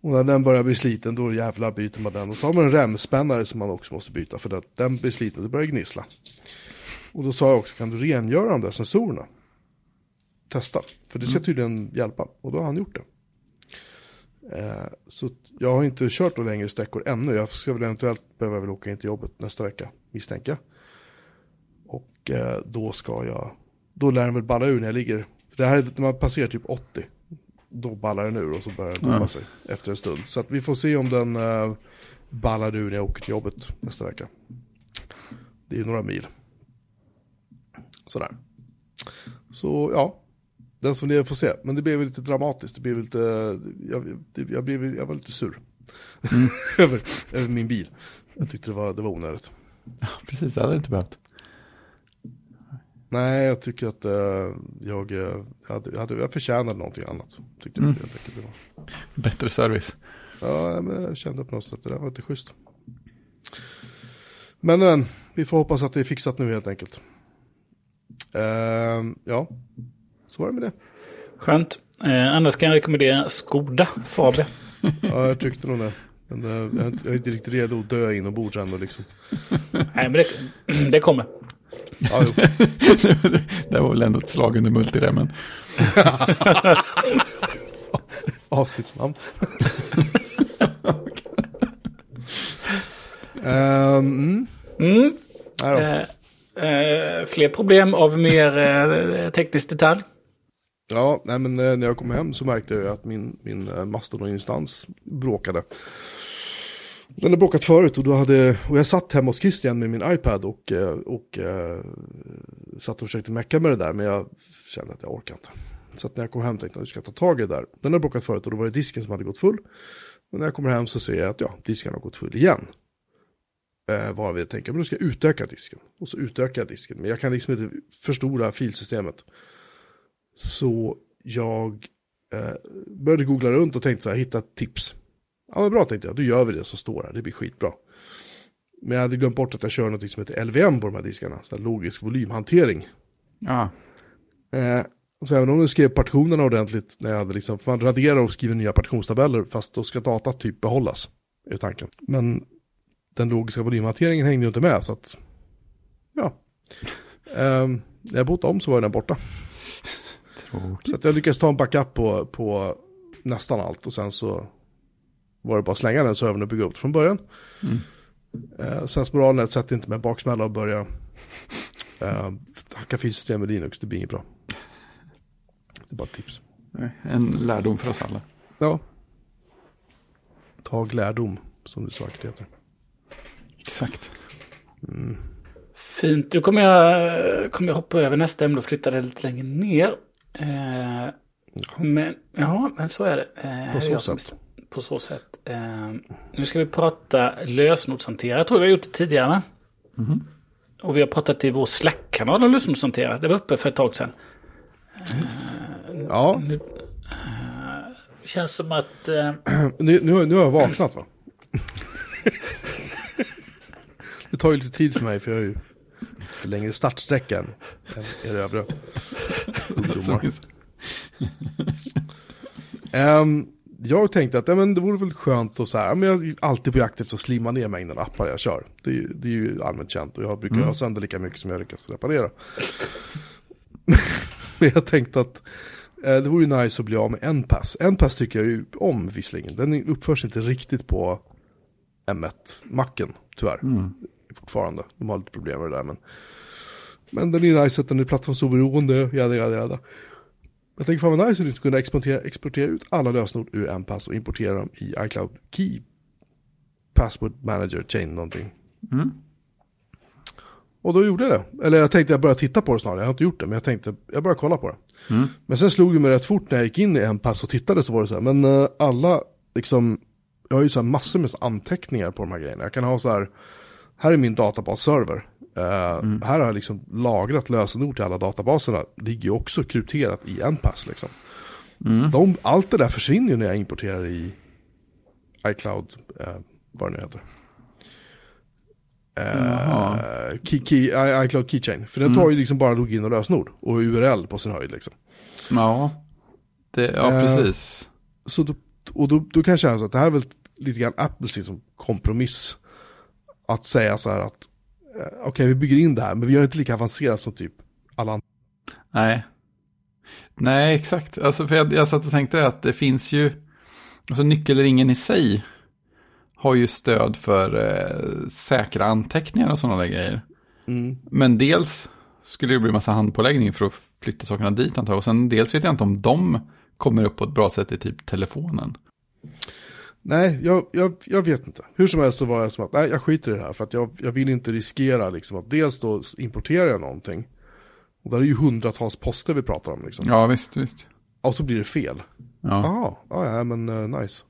Och när den börjar bli sliten då jävlar byter man den. Och så har man en remspännare som man också måste byta för att den blir sliten, det börjar gnissla. Och då sa jag också, kan du rengöra de där sensorerna? Testa, för det ska tydligen hjälpa. Och då har han gjort det. Eh, så jag har inte kört några längre sträckor ännu. Jag ska väl eventuellt behöva väl åka in till jobbet nästa vecka, misstänker jag. Och eh, då ska jag, då lär den väl balla ur när jag ligger. För det här är när man passerar typ 80. Då ballar den ur och så börjar den dumma Ja. sig efter en stund. Så att vi får se om den eh, ballar ur när jag åker till jobbet nästa vecka. Det är några mil. Sådär. Så ja, den som lever får se. Men det blev lite dramatiskt. Det blev lite, jag, jag, blev, jag var lite sur. *laughs* över, över min bil. Jag tyckte det var, det var onödigt. Ja, precis, det hade inte behövt. Nej, jag tycker att eh, jag, eh, jag, hade, jag, hade, jag förtjänade någonting annat. Tyckte Mm. jag enkelt. Det var. Bättre service. Ja, men jag kände på något sätt att det där var inte schysst. Men, men vi får hoppas att det är fixat nu helt enkelt. Ehm, ja, så var det med det. Skönt. Eh, annars kan jag rekommendera Skoda Fabia. *laughs* Ja, jag tyckte nog det. Men eh, jag, jag är inte riktigt redo att dö inombords ändå liksom. Nej, men det, *clears throat* det kommer. Ja, *laughs* det var väl ändå ett slag under multiremmen. *laughs* Avsnittsnamn. *laughs* Ehm, mm. Mm. Eh, eh, fler problem av mer eh, teknisk detalj. Ja, nej men eh, när jag kom hem så märkte jag att min, min eh, Mastodon-instans bråkade. Den har bråkat förut och, då hade, och jag satt hemma hos Christian med min iPad och, eh, och eh, satt och försökte mecka med det där men jag kände att jag orkar inte. Så att när jag kom hem tänkte jag att jag ska ta tag i det där. Den har bråkat förut och då var det disken som hade gått full. Och när jag kommer hem så ser jag att ja, disken har gått full igen. Eh, vad jag tänker, men då ska jag utöka disken. Och så utökar jag disken. Men jag kan liksom inte förstora filsystemet. Så jag eh, började googla runt och tänkte så här, hitta ett tips. Ja men bra tänkte jag, då gör vi det som står här, det blir skitbra. Men jag hade glömt bort att jag kör något som heter LVM på de här diskarna, så logisk volymhantering. Ja, Eh, så även om du skrev partitionerna ordentligt, när jag hade liksom, man raderar och skriver nya partitionstabeller, fast då ska data typ behållas, är tanken. Men den logiska volymhanteringen hängde ju inte med, så att, ja. Eh, när jag bott om så var den borta. Så tråkigt. att jag lyckades ta en backup på, på nästan allt och sen så var det bara att slänga den servern och bygga upp från början. Mm. Eh, Sensmoralen är att sätta inte med baksmälla och börja eh, hacka filsystem med Linux, det blir inget bra. Det är bara ett tips. En lärdom för oss alla. Ja. Tag lärdom, som så vackert heter. Exakt. Fint, då kommer jag, kommer jag hoppa över nästa ämne och flytta det lite längre ner. Eh, men, ja, men så är det. Eh, På så sätt. På så sätt. Eh, nu ska vi prata lösenordshanterare. Jag tror vi har gjort det tidigare va? Och vi har pratat i vår Slack-kanal om lösenordshanterare. Det var uppe för ett tag sedan. Ja, Nu, eh, känns som att... Eh, nu, nu, nu har jag vaknat va? *laughs* det tar ju lite tid för mig för jag har ju längre startsträcka än er övriga *laughs* ungdomar. Ehm, jag tänkte att ja, men det vore väl skönt att så här, men jag är alltid på jakt efter att slimma ner mängden appar jag kör. Det är, det är ju allmänt känt och jag brukar ha sönder lika mycket som jag lyckas reparera. *laughs* men jag tänkte att eh, det vore ju nice att bli av med en pass. En pass tycker jag ju om visserligen. Den uppförs inte riktigt på M1-macken tyvärr. Mm. Fortfarande. De har lite problem med det där men. Men den är nice att den är plattformsoberoende, jada jada jada. Jag tänker fan vad nice att kunna exportera, exportera ut alla lösenord ur en pass och importera dem i iCloud Key Password Manager Chain någonting. Mm. Och då gjorde jag det. Eller jag tänkte jag började titta på det snarare. Jag har inte gjort det, men jag tänkte jag började kolla på det. Mm. Men sen slog det mig rätt fort när jag gick in i en pass och tittade så var det så här. Men eh, alla, liksom, jag har ju så här massor med anteckningar på de här grejerna. Jag kan ha så här, här är min databasserver. Eh, Här har jag liksom lagrat lösenord till alla databaserna. Ligger ju också krypterat i en pass liksom. Mm. De, allt det där försvinner ju när jag importerar i iCloud, eh, vad det nu heter. Eh, key, key, iCloud Keychain. För den tar ju liksom bara login och lösenord. Och URL på sin höjd liksom. Ja, det, ja precis. Så då och då, då kan jag känna så att det här är väl lite grann Apples liksom kompromiss. Att säga så här att, okej okay, vi bygger in det här, men vi gör inte lika avancerat som typ alla andra. Nej. Nej, exakt. Alltså, för jag, jag satt och tänkte att det finns ju, alltså nyckelringen i sig har ju stöd för eh, säkra anteckningar och sådana där grejer. Mm. Men dels skulle det bli massa handpåläggning för att flytta sakerna dit antagligen. Och sen dels vet jag inte om de kommer upp på ett bra sätt i typ telefonen. Nej, jag, jag, jag vet inte. Hur som helst så var jag som att, nej jag skiter i det här. För att jag, jag vill inte riskera liksom att dels då importerar jag någonting. Och där är ju hundratals poster vi pratar om liksom. Ja, visst, visst. Och så blir det fel. Ja. Jaha, ja, men uh, nice.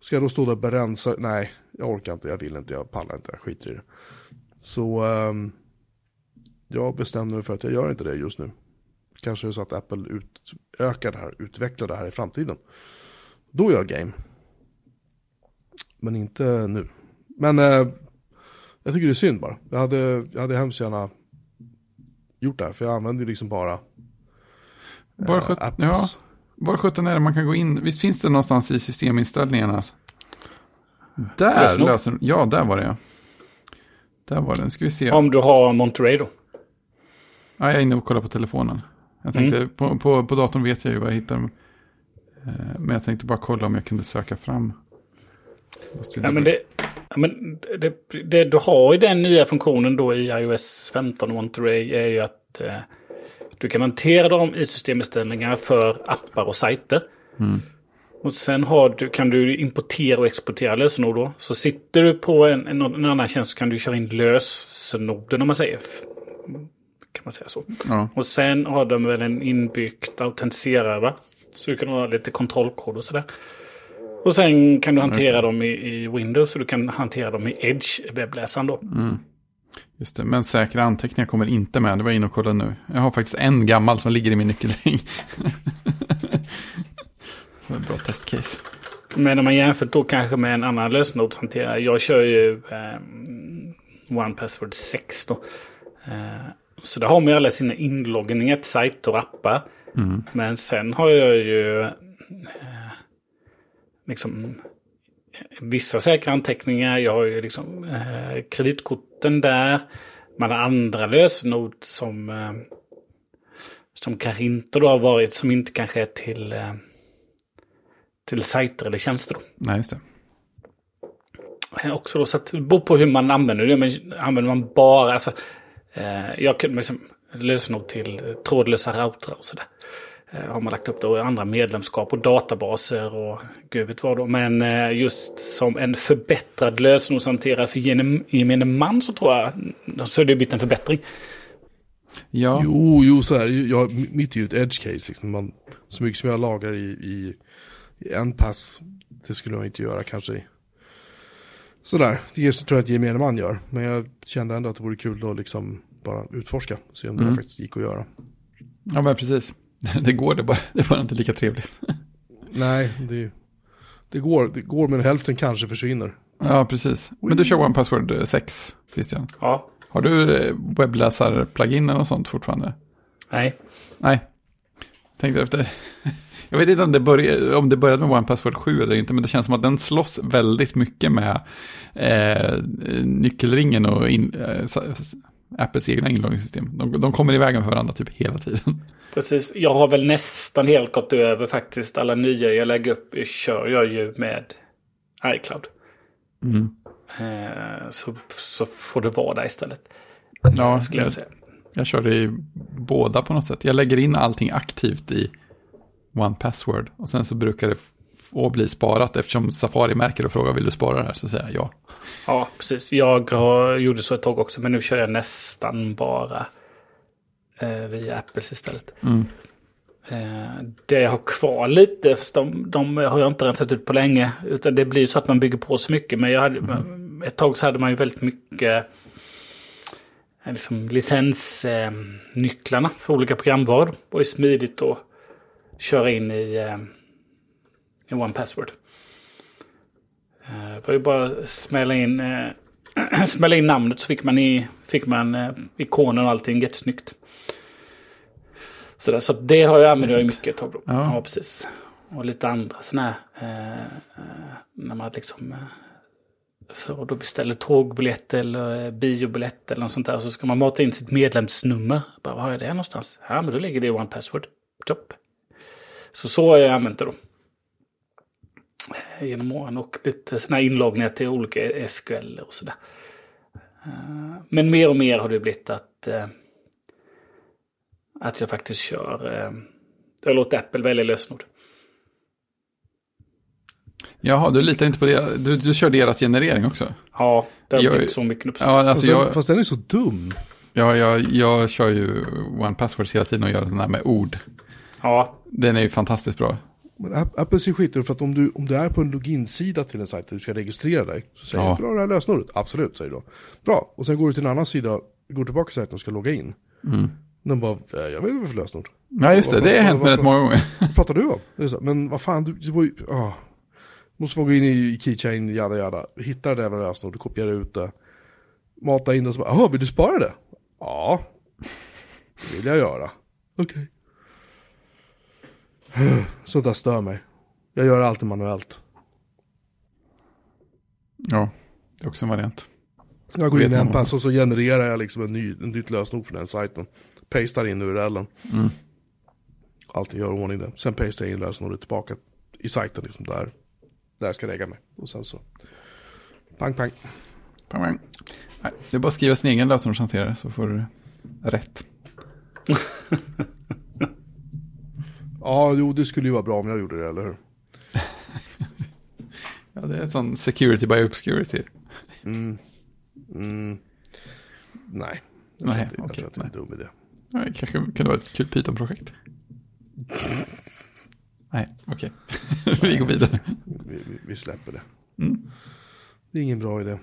Ska jag då stå där och berensa? Nej, jag orkar inte, jag vill inte, jag pallar inte, jag skiter i det. Så um, jag bestämde mig för att jag gör inte det just nu. Kanske så att Apple utökar det här, utvecklar det här i framtiden. Då gör jag game. Men inte nu. Men eh, jag tycker det är synd bara. Jag hade, jag hade hemskt gärna gjort det här. För jag använder ju liksom bara eh, var, sjut, ja, var 17 är det man kan gå in? Visst finns det någonstans i systeminställningarna? Där löser Ja, där var det ja. Där var den. Ska vi se. Om du har Monterey då? Ja, jag är inne och kollar på telefonen. Jag tänkte, mm. på, på, på datorn vet jag ju vad jag hittar. Eh, men jag tänkte bara kolla om jag kunde söka fram. Ja, men det, ja, men det, det, du har i den nya funktionen då i iOS 15 Monterey är ju att eh, du kan hantera dem i systeminställningar för appar och sajter. Mm. Och sen du, kan du importera och exportera lösenord då. Så sitter du på en, en, en annan tjänst så kan du köra in lösenorden om man säger. Kan man säga så. Ja. Och sen har de väl en inbyggt autentiserare? Så du kan ha lite kontrollkod och sådär. Och sen kan du hantera dem i, i, Windows och du kan hantera dem i Edge-webbläsaren då. Mm. Just det, men säkra anteckningar kommer inte med. Det var jag inne och kollade nu. Jag har faktiskt en gammal som ligger i min nyckelring. *laughs* det var ett bra testcase. Men om man jämför då kanske med en annan lösenordshanterare. Jag kör ju eh, One Password 6 då. Eh, så där har man ju alla sina inloggningar till sajter och appar. Mm. Men sen har jag ju liksom vissa säkra anteckningar. Jag har ju liksom eh, kreditkorten där. Man har andra lösenord som, eh, som kanske inte då har varit, som inte kanske är till, eh, till sajter eller tjänster. Då. Nej, just det. Eh, också då, så att det beror på hur man använder det. Men använder man bara, alltså, eh, jag kan liksom lösenord till trådlösa routrar och sådär. Eh, har man lagt upp då andra medlemskap och databaser och gud vet vad då. Men eh, just som en förbättrad lösenordshanterare för gemene man så tror jag så är det blivit en förbättring. Ja. Jo, jo, så här, jag, mitt är ju ett edge case. Liksom. Man, så mycket som jag lagrar i, i, i en pass, det skulle man inte göra kanske i Sådär, det tror jag att gemene man gör. Men jag kände ändå att det vore kul att liksom bara utforska. Se om det mm. faktiskt gick att göra. Ja men precis. *laughs* Det går, det bara, det bara inte lika trevligt. *laughs* Nej, det, det, går, det går men hälften kanske försvinner. Ja, precis. Men du kör One Password 6, Christian? Ja. Har du eh, webbläsar-pluginen och sånt fortfarande? Nej. Nej. Tänkte efter. *laughs* Jag vet inte om det, började, om det började med One Password 7 eller inte, men det känns som att den slåss väldigt mycket med eh, nyckelringen och in, eh, Apples egna inloggningssystem. De, de kommer i vägen för varandra typ hela tiden. Precis. Jag har väl nästan helt gått över faktiskt. Alla nya jag lägger upp kör jag ju med iCloud. Mm. Eh, så, så får det vara där istället. Ja, skulle jag, jag, säga. jag kör det i båda på något sätt. Jag lägger in allting aktivt i One Password. Och sen så brukar det få bli sparat. Eftersom Safari märker och frågar vill du spara det här så säger jag ja. Ja, precis. Jag har, gjorde så ett tag också. Men nu kör jag nästan bara eh, via Apples istället. Mm. Eh, det jag har kvar lite, för de, de, har jag inte rensat ut på länge. Utan det blir så att man bygger på så mycket. Men jag hade, mm. ett tag så hade man ju väldigt mycket eh, liksom, licensnycklarna eh, för olika programvaror. Det var ju smidigt att köra in i, eh, i One Password. Eh, det var ju bara att smälla in, eh, *clears throat* smälla in namnet så fick man, i, fick man eh, ikonen och allting jättesnyggt. Så, där, så det har jag använt jag mycket ett tag. Ja. ja, precis. och lite andra sådana här, eh, när man liksom för att då beställer tågbiljett eller biobiljett eller något sånt där. Så ska man mata in sitt medlemsnummer. Bara, var är det någonstans? Ja, men då ligger det i One Password. Topp. Så så har jag använt det då. Genom åren och lite sådana inloggningar till olika SQL och sådär. Men mer och mer har det blivit att, att jag faktiskt kör, jag låter Apple välja lösenord. Jaha, du litar inte på det. Du, du kör deras generering också? Ja, det har jag, blivit så mycket uppsatt. Ja, alltså jag, fast den är så dum. Ja, jag, jag kör ju One Password hela tiden och gör den här med ord. Ja. Den är ju fantastiskt bra. Men Apple ser skit för att om du, om du är på en loginsida till en sajt där du ska registrera dig. Så säger ja. du, bra det här lösenordet? Absolut, säger du då. Bra, och sen går du till en annan sida, går tillbaka till sajten och ska logga in. Mm. De bara, eh, jag vet inte vad för lösenord. Ja, just det, det har hänt mig rätt många gånger. Vad pratar du om? Men vad fan, du, du var ju, oh. Måste man gå in i keychain, jada jada. Hitta det jävla lösenordet, kopiera ut det. Mata in det och så bara, jaha, vill du spara det? Ja, det vill jag göra. Okej. Okay. *gasps* Sånt där stör mig. Jag gör alltid manuellt. Ja, det är också en variant. Jag går in i en pass och så genererar jag liksom en, ny, en nytt lösenord för den sajten. Pastar in URLen. Mm. Alltid gör ordning det. Sen pastar jag in lösenordet tillbaka i sajten liksom där där jag ska lägga mig. Och sen så, pang pang. Pang pang. Nej, det är bara att skriva sin egen lösenordshanterare så får du rätt. *laughs* ja, jo, det skulle ju vara bra om jag gjorde det, eller hur? *laughs* ja, det är sån security by obscurity. Mm. Mm. Nej, jag Nej, tror, inte, okay. jag tror det är en dum idé. Nej, kanske kunde vara ett kul Python-projekt. Nej, okej. *laughs* Vi går vidare. Vi, vi, vi släpper det. Mm. Det är ingen bra idé.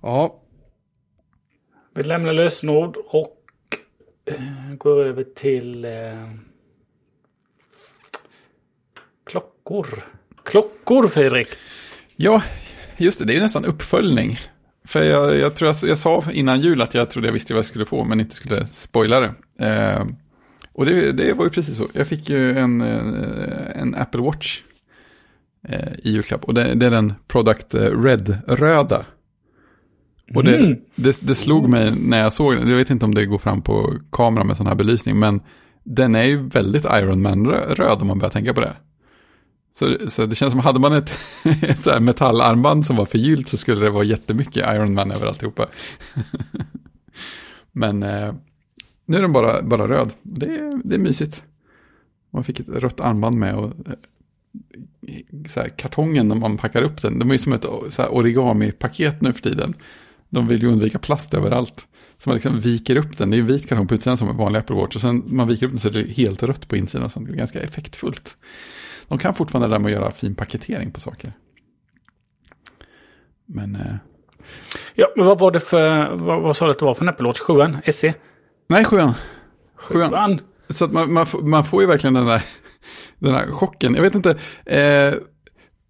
Ja. Vi lämnar lösenord och Eh, går över till eh, klockor. Klockor, Fredrik. Ja, just det. Det är ju nästan uppföljning. För jag, jag tror jag, jag, sa innan jul att jag trodde jag visste vad jag skulle få, men inte skulle spoila det. Eh, och det, det var ju precis så. Jag fick ju en, eh, en Apple Watch eh, i julklapp. Och det, det, är den Product eh, Red-röda. Och det, mm. det, det, slog mig när jag såg den. Jag vet inte om det går fram på kamera med sån här belysning. Men den är ju väldigt Iron Man-röd om man börjar tänka på det. Så, så det känns som, hade man ett, *laughs* ett så metallarmband som var förgyllt så skulle det vara jättemycket Iron Man över alltihopa. *laughs* Men nu är den bara, bara röd. Det är, det är mysigt. Man fick ett rött armband med och eh, så här, kartongen när man packar upp den. De är ju som ett origami-paket nu för tiden. De vill ju undvika plast överallt. Så man liksom viker upp den. Det är ju vit kartong på utsidan som en vanlig Apple Watch. Och sen man viker upp den så är det helt rött på insidan. Så det är ganska effektfullt. De kan fortfarande det där med att göra fin paketering på saker. Men... Eh... Ja, men vad var det för... Vad, vad sa du att det var för en Apple Watch? 7 SE? Nej, sjuan. Sjuan. sjuan. Så att man, man, man, får ju verkligen den där, *laughs* den där chocken. Jag vet inte, eh,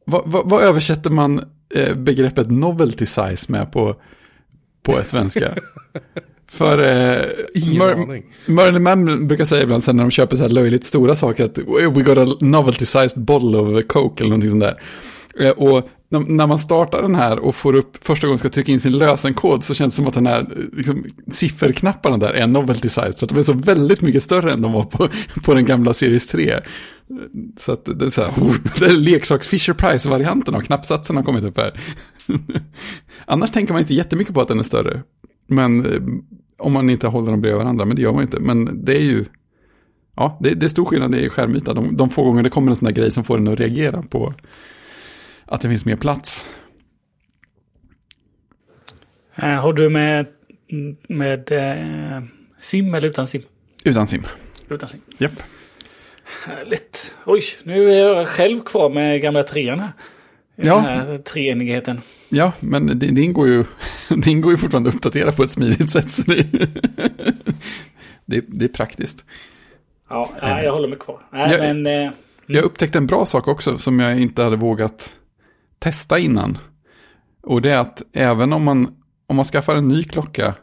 vad, vad, vad, översätter man eh, begreppet novelty size med på, på svenska? *laughs* För eh, Merlin Mann brukar säga ibland sen när de köper så här löjligt stora saker att we got a novelty sized bottle of coke eller någonting sånt där. Eh, och när man startar den här och får upp första gången ska trycka in sin lösenkod så känns det som att den här liksom, sifferknapparna där är novelty size. För att de är så väldigt mycket större än de var på, *laughs* på den gamla Series 3. Så att det är så här, oh, *laughs* det är leksaks Fisher Price-varianten av knappsatsen har kommit upp här. *laughs* Annars tänker man inte jättemycket på att den är större. Men eh, om man inte håller dem bredvid varandra, men det gör man inte. Men det är ju, ja, det, det är stor skillnad i skärmyta. De, de få gånger det kommer en sån där grej som får den att reagera på att det finns mer plats. Äh, har du med, med eh, sim eller utan sim? Utan sim. Utan sim. Japp. Härligt. Oj, nu är jag själv kvar med gamla trean här. Ja. Den här treenigheten. Ja, men det, ingår ju, *laughs* det ingår ju fortfarande att uppdatera på ett smidigt sätt. Så det, *laughs* det, det är praktiskt. Ja, jag håller mig kvar. Nej, jag, men, eh, jag upptäckte en bra sak också som jag inte hade vågat testa innan. Och det är att även om man, om man skaffar en ny klocka,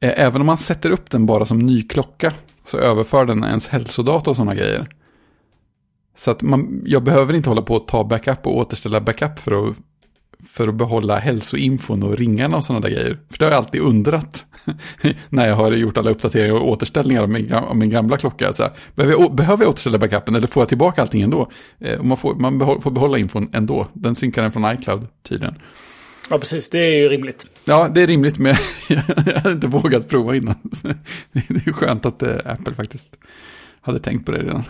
även om man sätter upp den bara som ny klocka, så överför den ens hälsodata och sådana grejer. Så att man, jag behöver inte hålla på att ta backup och återställa backup för att, för att behålla hälsoinfon och ringarna och sådana där grejer. För det har jag alltid undrat *laughs* när jag har gjort alla uppdateringar och återställningar av min, av min gamla klocka. Så här, behöver, jag, behöver jag återställa backupen eller får jag tillbaka allting ändå? Eh, man får, man behåll, får behålla infon ändå. Den synkar den från iCloud tydligen. Ja, precis. Det är ju rimligt. Ja, det är rimligt, men *laughs* jag hade inte vågat prova innan. *laughs* Det är skönt att eh, Apple faktiskt hade tänkt på det redan.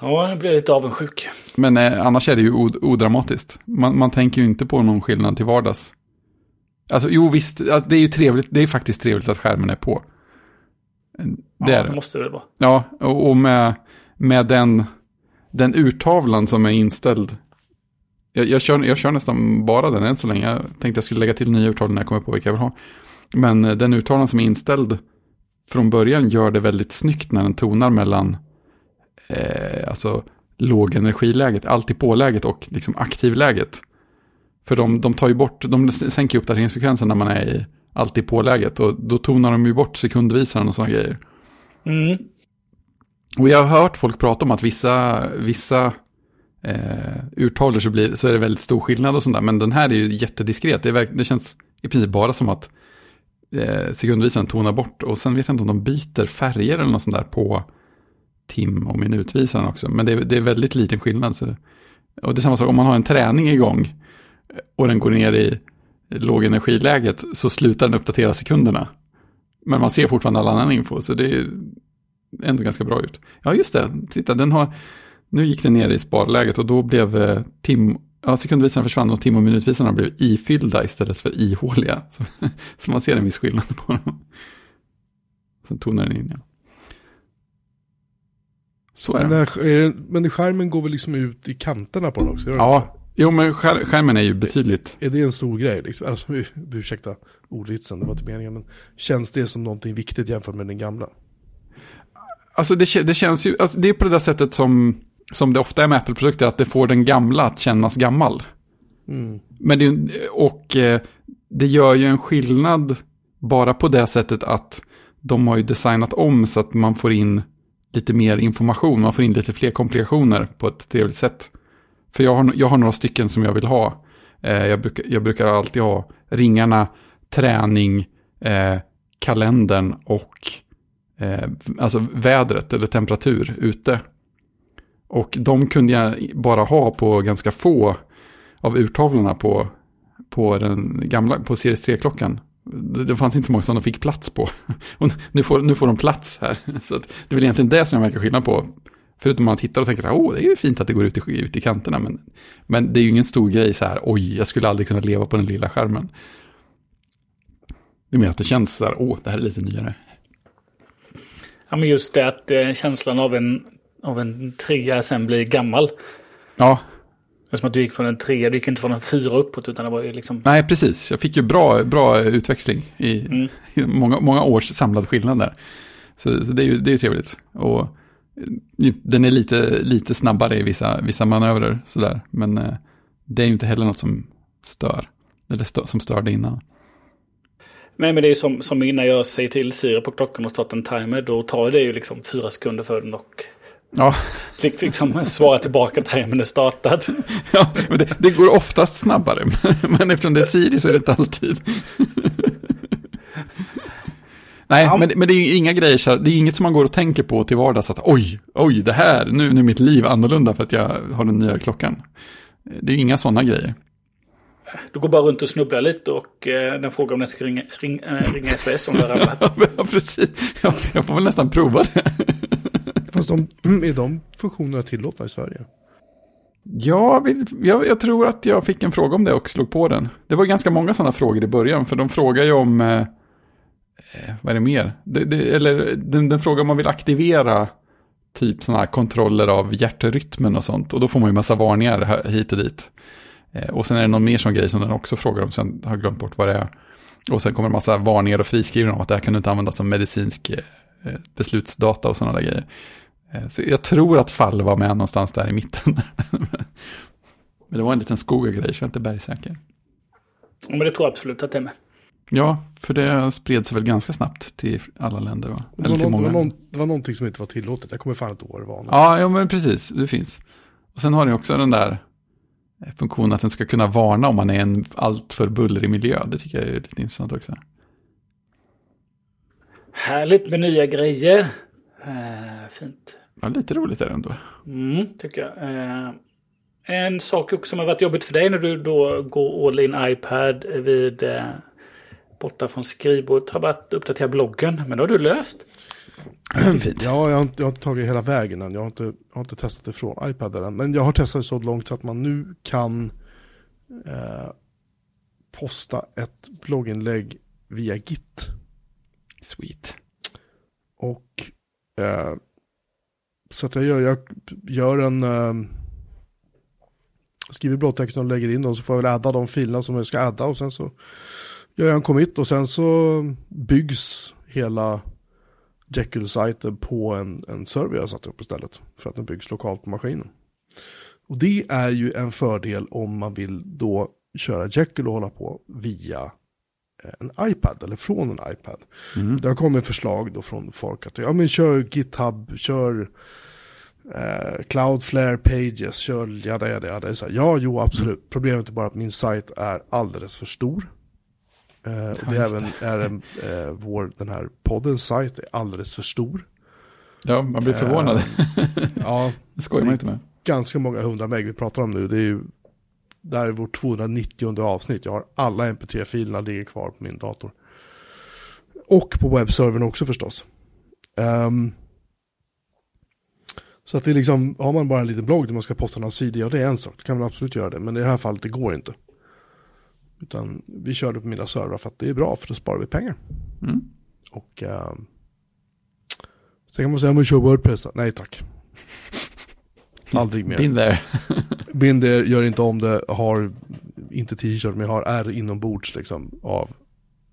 Ja, jag blev lite avundsjuk. Men eh, annars är det ju odramatiskt. Man, man tänker ju inte på någon skillnad till vardags. Alltså jo visst, det är ju trevligt, det är faktiskt trevligt att skärmen är på. Det ja, är det. måste det vara. Ja, och, och med, med den, den urtavlan som är inställd. Jag, jag, kör, jag kör nästan bara den än så länge. Jag tänkte jag skulle lägga till nya urtavlor när jag kommer på vilka jag vill ha. Men eh, den urtavlan som är inställd från början gör det väldigt snyggt när den tonar mellan eh, alltså lågenergiläget, alltid på-läget och liksom aktivläget. För de, de tar ju bort, de sänker uppdateringsfrekvensen när man är i alltid på-läget och då tonar de ju bort sekundvisaren och sådana grejer. Mm. Och jag har hört folk prata om att vissa, vissa eh, urtavlor så, blir, så är det väldigt stor skillnad och sånt där. Men den här är ju jättediskret. Det, är, det känns i princip bara som att eh, sekundvisaren tonar bort. Och sen vet jag inte om de byter färger eller något sånt där på tim och minutvisaren också. Men det är, det är väldigt liten skillnad. Så, och det är samma sak om man har en träning igång eh, och den går ner i lågenergiläget så slutar den uppdatera sekunderna. Men man ser fortfarande all annan info, så det är ändå ganska bra ut. Ja, just det. Titta, den har... Nu gick den ner i sparläget och då blev eh, tim... Ja, sekundvisarna försvann och tim och minutvisarna blev ifyllda istället för ihåliga. *laughs* Så, så man ser en viss skillnad på dem. Sen tonar den in igen. Så är men, det. men skärmen går väl liksom ut i kanterna på den också? Ja, jo men skär, skärmen är ju betydligt. Är det en stor grej liksom? Alltså, *laughs* ursäkta ordvitsen, det var inte meningen. Men känns det som någonting viktigt jämfört med den gamla? Alltså det, det känns ju, alltså det är på det där sättet som, som det ofta är med Apple-produkter, att det får den gamla att kännas gammal. Mm. Men det, och eh, det gör ju en skillnad bara på det sättet att de har ju designat om så att man får in lite mer information, man får in lite fler komplikationer på ett trevligt sätt. För jag har, jag har några stycken som jag vill ha. Eh, jag, brukar, jag brukar alltid ha ringarna, träning, eh, kalendern och eh, alltså vädret eller temperatur ute. Och de kunde jag bara ha på ganska få av urtavlorna på, på den gamla, på Series 3-klockan. Det fanns inte så många som de fick plats på. *laughs* Och nu får, nu får de plats här. Så det är väl egentligen det som jag märker skillnad på. Förutom man tittar och tänker att oh, det är ju fint att det går ut i, ut i kanterna. Men, men det är ju ingen stor grej så här, oj, jag skulle aldrig kunna leva på den lilla skärmen. Det är mer att det känns så här, åh, det här är lite nyare. Ja, men just det att eh, känslan av en, av en trea sen blir gammal. Ja. Det är som att du gick från en trea, du gick inte från en fyra uppåt utan det var ju liksom... Nej, precis. Jag fick ju bra, bra utväxling i, mm. i många, många års samlad skillnad där. Så, så det är ju det är trevligt. Och den är lite, lite snabbare i vissa, vissa manövrer sådär. Men eh, det är ju inte heller något som stör. Eller stö, som störde innan. Nej men det är ju som, som innan jag säger till Siri på klockan och startar en timer. Då tar det ju liksom fyra sekunder för den och Ja. Liksom svara tillbaka att timern är startad. Ja, det, det, går oftast snabbare. *laughs* Men eftersom det är Siri så är det inte alltid. *laughs* Nej, ja. men, men det är inga grejer det är inget som man går och tänker på till vardags att oj, oj, det här, nu, nu är mitt liv annorlunda för att jag har den nya klockan. Det är inga sådana grejer. Du går bara runt och snubblar lite och eh, den frågar om den ska ringa, ring, äh, ringa SOS om du har ramlat. ja, precis. Ja, jag får väl nästan prova det. Fast de, *clears throat* är de funktionerna tillåtna i Sverige? Ja, jag, jag, tror att jag fick en fråga om det och slog på den. Det var ganska många sådana frågor i början, för de frågar ju om, eh, eh vad är det mer? Det, det, eller den, den frågar om man vill aktivera typ sådana här kontroller av hjärtrytmen och sånt. Och då får man ju massa varningar hit och dit. Eh, och sen är det någon mer sån grej som den också frågar om, sen har jag glömt bort vad det är. Och sen kommer det massa varningar och friskrivningar om att det här kan du inte använda som medicinsk eh, beslutsdata och sådana där grejer. Eh, så jag tror att fall var med någonstans där i mitten. *laughs* Men det var en liten skogagrej så jag är inte bergsäker. Men det tror jag absolut att det är med. Ja, för det spred sig väl ganska snabbt till alla länder va? Eller till någon, många. Det var, någon, det var någonting som inte var tillåtet. Jag kommer fan inte ihåg vad det var. Ja, ja, men precis. Det finns. Och sen har ni också den där funktionen att den ska kunna varna om man är en alltför bullrig miljö. Det tycker jag är lite intressant också. Härligt med nya grejer. Uh, fint. Ja, lite roligt är det ändå. Mm, tycker jag. Uh, en sak också som har varit jobbigt för dig när du då går all in iPad vid uh, borta från skrivbordet har varit att uppdatera bloggen. Men det har du löst. *clears throat* Ja, jag har, inte, jag har inte tagit hela vägen än. Jag har inte, jag har inte testat det från iPaden än. Men jag har testat så långt att man nu kan eh, posta ett blogginlägg via Git. Sweet. Och eh, så att jag gör, jag gör en eh, skriver blåtexten och lägger in dem så får jag väl adda de filerna som jag ska adda och sen så gör jag en commit och sen så byggs hela Jekyll-sajten på en, en server jag satt upp istället. För att den byggs lokalt på maskinen. Och det är ju en fördel om man vill då köra Jekyll och hålla på via en iPad eller från en iPad. Mm. Det har kommit förslag då från folk att ja men kör GitHub, kör eh, Cloudflare Pages, kör jada jada jada. Ja, jo absolut. Mm. Problemet är bara att min sajt är alldeles för stor. Eh, och det är även är en, eh, vår, den här poddens sajt är alldeles för stor. Ja, man blir förvånad. Eh, ja, *laughs* det skojar man inte med. Ganska många hundra meg vi pratar om nu. Det är ju, det här är vårt 290 avsnitt. Jag har alla mp3-filerna ligger kvar på min dator. Och på webbservern också förstås. Um, så att det är liksom, har man bara en liten blogg där man ska posta några sidor, ja det är en sak, då kan man absolut göra det. Men i det här fallet, det går inte. Utan vi kör det på mina servrar för att det är bra, för då sparar vi pengar. Mm. Och uh, sen kan man säga, att man kör Wordpress. Nej tack. *laughs* Aldrig mer. Been there. *laughs* Been there, gör inte om det, har inte t-shirt, men jag har R inombords liksom av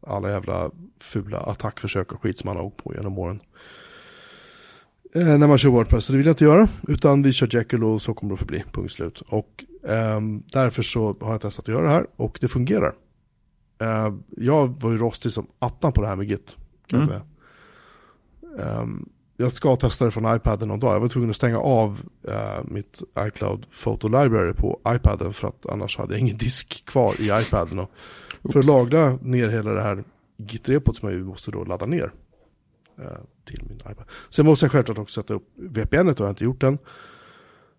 alla jävla fula attackförsök och skit som man har åkt på genom åren. Eh, när man kör Wordpress, så det vill jag inte göra. Utan vi kör Jekyll och så kommer det att förbli, punkt slut. Och Um, därför så har jag testat att göra det här och det fungerar. Uh, jag var ju rostig som attan på det här med Git. Kan mm. jag, säga. Um, jag ska testa det från iPaden någon dag. Jag var tvungen att stänga av uh, mitt iCloud Photo Library på iPaden för att annars hade jag ingen disk kvar i iPaden. Och för att lagra ner hela det här Git-repot som jag måste då ladda ner uh, till min iPad. Sen måste jag självklart också sätta upp VPN, och jag har inte gjort den.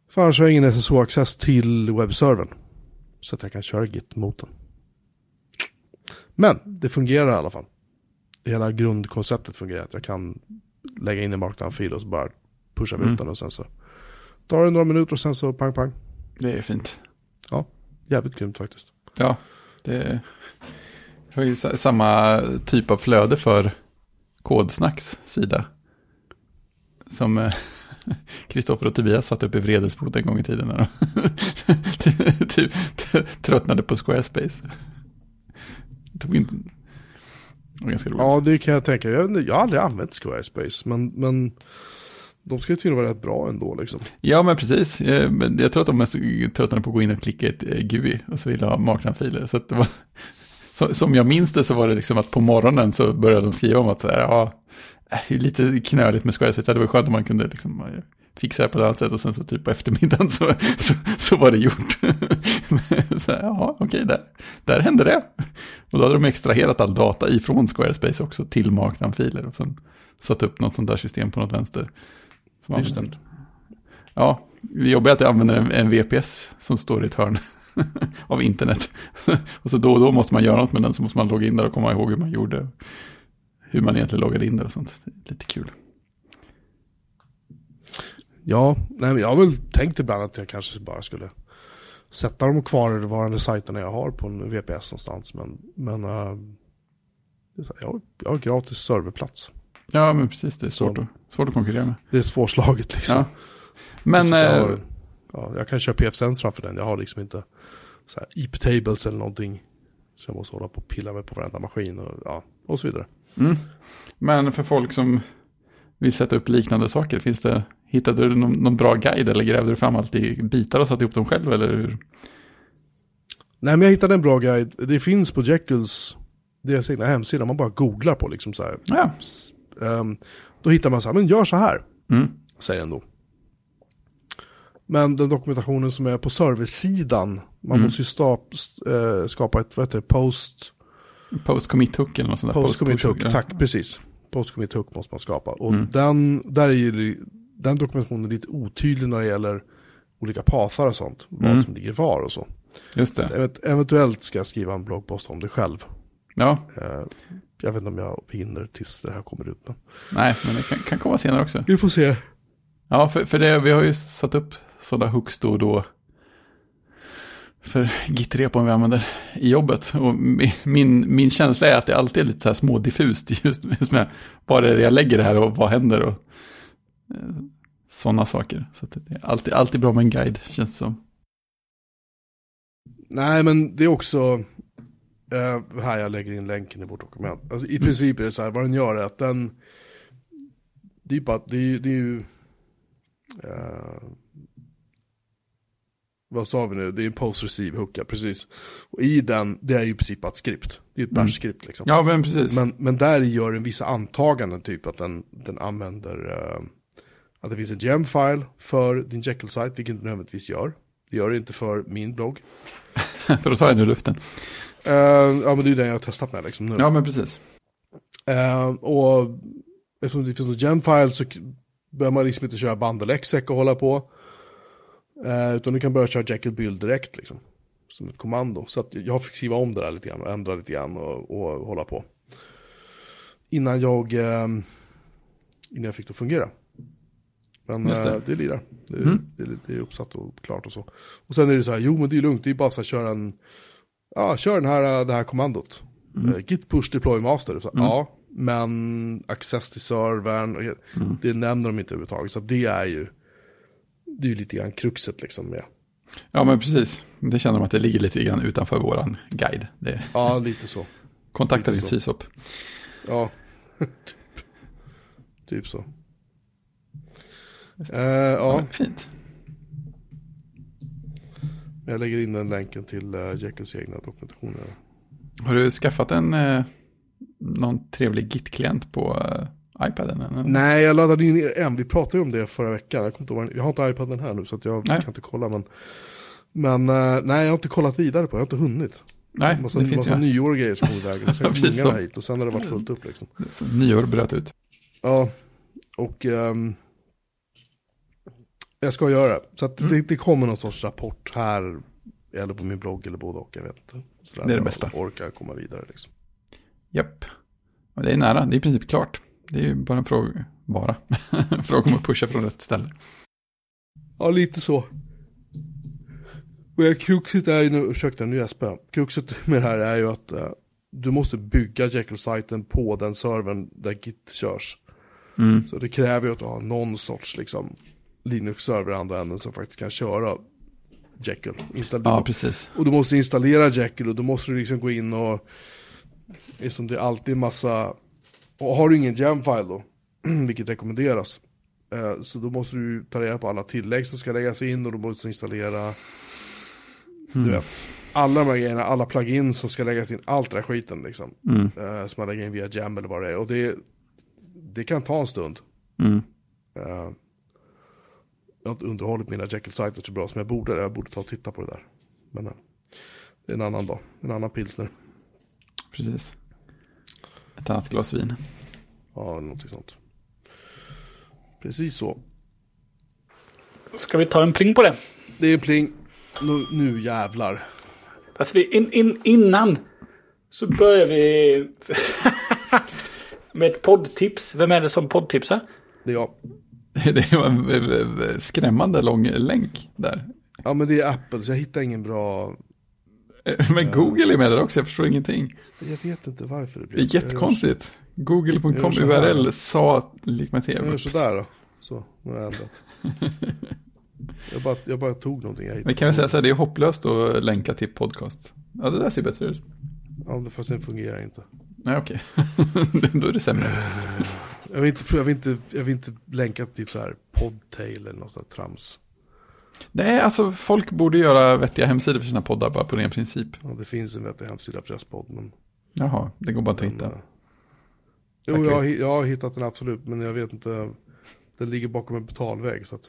För annars har jag ingen SSO-access till webbservern. Så att jag kan köra Git mot den. Men det fungerar i alla fall. Hela grundkonceptet fungerar. Att jag kan lägga in en markdown-fil och så bara pusha mm. ut den och sen så tar det några minuter och sen så pang pang. Det är fint. Ja, jävligt grymt faktiskt. Ja, det har ju samma typ av flöde för Kodsnacks sida. Som eh, *laughs* Kristoffer och Tobias satt upp i Vredesbod en gång i tiden. När de *laughs* typ, tröttnade på Squarespace. Tog inte... Det var ganska roligt. Ja, det kan jag tänka. Jag, jag har aldrig använt Squarespace, men, men de ska ju tydligen vara rätt bra ändå liksom. Ja, men precis. Jag, jag tror att de är tröttnade på att gå in och klicka ett eh, GUI och så vill ha marknadfiler. Så det var, *laughs* som jag minns det så var det liksom att på morgonen så började de skriva om att så här, ja, Äh, det är lite knöligt med Squarespace. Det var skönt om man kunde liksom eh, fixa det på ett annat sätt och sen så typ på eftermiddagen så, så, så var det gjort. *laughs* så här, jaha, okej, där, där hände det. Och då hade de extraherat all data ifrån Squarespace också till marknamnfiler och sen satt upp något sånt där system på något vänster. Som Just det. Ja, det jobbiga är att jag använder en, en VPS som står i ett hörn *laughs* av internet. *laughs* och så då och då måste man göra något med den så måste man logga in där och komma ihåg hur man gjorde hur man egentligen loggade in det och sånt. Lite kul. Ja, nej, men jag har väl tänkt ibland att jag kanske bara skulle sätta de kvarvarande sajterna jag har på en VPS någonstans. Men, men uh, jag, har, jag har gratis serverplats. Ja, men precis. Det är svårt, att, svårt att konkurrera med. Det är svårslaget liksom. Ja. Men... Jag, har, ja, jag kan köra PF-Sense framför den. Jag har liksom inte så här IP-tables eller någonting. Så jag måste hålla på och pilla med på varenda maskin och, ja, och så vidare. Mm. Men för folk som vill sätta upp liknande saker, finns det, hittade du någon, någon bra guide eller grävde du fram allt i bitar och satte ihop dem själv eller hur? Nej men jag hittade en bra guide, det finns på Jekylls deras egna hemsida, man bara googlar på liksom så här. Ja. Um, då hittar man så här, men gör så här, Mm. säger den då. Men den dokumentationen som är på serversidan, man Mm. måste ju stap, eh, skapa ett, vad heter det, post, Post commit hook eller något sånt där. post commit push hook, tack, precis. Post commit hook måste man skapa. Och Mm. den, där är ju, den dokumentationen är lite otydlig när det gäller olika pathar och sånt. Vad Mm. som ligger var och så. Just det. Event- Eventuellt ska jag skriva en bloggpost om det själv. Ja, Eh, jag vet inte om jag hinner tills det här kommer ut. Men nej, men det kan, kan komma senare också. vi får se. Ja, för, för det, vi har ju satt upp sådana hooks då och då. För git-repon vi använder i jobbet. Och min, min, känsla är att det alltid är lite så här små diffust. *laughs* Just, med vad är det jag lägger det här och vad händer och sådana saker. Så det är alltid, alltid bra med en guide, känns det som. Nej, men det är också eh, här jag lägger in länken i vårt dokument. Alltså, I princip är det så här, vad den gör är att den, det är ju bara, det är, det är ju, eh, vad sa vi nu, det är en post-receive hooka, precis. Och i den, det är ju i princip bara ett skript. Det är ett Mm. bash-skript liksom. Ja, men precis. Men, men där gör den vissa antaganden, typ att den, den använder uh, att det finns en gem-file för din Jekyll-site, vilket den nödvändigtvis gör. Det gör det inte för min blogg. *laughs* för då tar jag nu luften. Eh, ja, men det är ju den jag har testat med liksom nu. Ja, men precis. Eh, och eftersom det finns en gem-file så behöver man liksom inte köra bundle exec och hålla på. Eh, utan du kan börja köra Jekyll build direkt liksom. Som ett kommando. Så att jag fick skriva om det där lite grann och ändra lite grann och, och hålla på. Innan jag, eh, innan jag fick det att fungera. Men Just det. det, det lirar. Det, Mm. det, det är uppsatt och klart och så. Och sen är det så här, jo men det är lugnt, det är bara så att köra en, ja kör den här, det här kommandot. Mm. Eh, Git push deploy master. Så, Ja, men access till servern, och, Mm. det nämner de inte överhuvudtaget. Så det är ju, det är ju lite grann kruxet liksom med. Ja, men precis. Det känner de att det ligger lite grann utanför våran guide. Det, Ja, lite så. kontakta din Lite så. sysop. Ja, *laughs* typ. typ så. Eh, ja, men Fint. jag lägger in den länken till uh, Jekylls egna dokumentationer. Har du skaffat en, eh, någon trevlig Git-klient på eh, iPaden? Eller? Nej, jag laddade in en. Vi pratade ju om det förra veckan. Jag, inte ihåg, jag har inte iPaden här nu så jag Nej. kan inte kolla. Men, men eh, nej, jag har inte kollat vidare på det. Jag har inte hunnit. Nej, massa, det finns massa ju. nyår och grejer som kom iväg. Och sen *laughs* kom ungarna hit och sen har det varit fullt upp liksom. Nyår bröt ut. Ja, och ehm, jag ska göra det. Så Mm. det, det kommer någon sorts rapport här, eller på min blogg eller både och, jag vet inte. Sådär, Det är det jag bästa. orkar komma vidare liksom. Japp. Och det är nära, det är i princip klart. Det är ju bara en fråga, bara. en *laughs* fråga om att pusha från rätt ställe. Ja, lite så. Och kruxet är ju nu, ursäkta nu gäspar jag. Kruxet med det här är ju att eh, du måste bygga Jekyll-sajten på den servern där Git körs. Mm. Så det kräver ju att du har någon sorts liksom Linux-server i andra änden som faktiskt kan köra Jekyll. Installera. Ja, precis. Och du måste installera Jekyll och då måste du liksom gå in och liksom det är alltid massa och har du ingen gem-file då, *clears throat* vilket rekommenderas, eh, så då måste du ta reda på alla tillägg som ska läggas in och du måste installera, du vet, alla de här grejerna, alla plugins som ska läggas in, allt det där skiten liksom, Mm. eh, som man lägger in via gem eller vad det är. Och det, det kan ta en stund. Mm. Eh, jag har inte underhållit mina Jekyll-sajter så bra som jag borde. Jag borde ta och titta på det där. Men eh, det är en annan dag, en annan pilsner. Precis. Ett annat glas vin. Ja, någonting sånt. Precis så. Ska vi ta en pling på det? Det är pling. Nu, nu jävlar. Fast vi, in, in, innan så börjar vi *laughs* med ett poddtips. Vem är det som poddtipsar? Det är jag. *laughs* Det var en eh, eh, skrämmande lång länk där. Ja, men det är Apple, så jag hittar ingen bra... Eh, Men Google är med där också, jag förstår ingenting. Jag vet inte varför det Det blir. är jättekonstigt. Google.com. URL sa lik med gör, jag tv. gör sådär då. Så, nu har jag ändrat. *laughs* Jag bara, jag bara tog någonting jag hittade. Men kan vi säga så här, det är hopplöst att länka till podcast. Ja, det där ser bättre ut. Ja, det- fast den fungerar inte. Nej, okej. *laughs* Då är det sämre. Jag vill inte, jag vill inte, jag vill inte länka till typ så här podtail eller något sånt trams. Nej, alltså folk borde göra vettiga hemsidor för sina poddar bara på ren princip. Ja, det finns en vettig hemsida för deras podd, men Jaha, det går bara att hitta. Men, jo, Okej. jag, jag har hittat den absolut, men jag vet inte. Den ligger bakom en betalväg. Så att,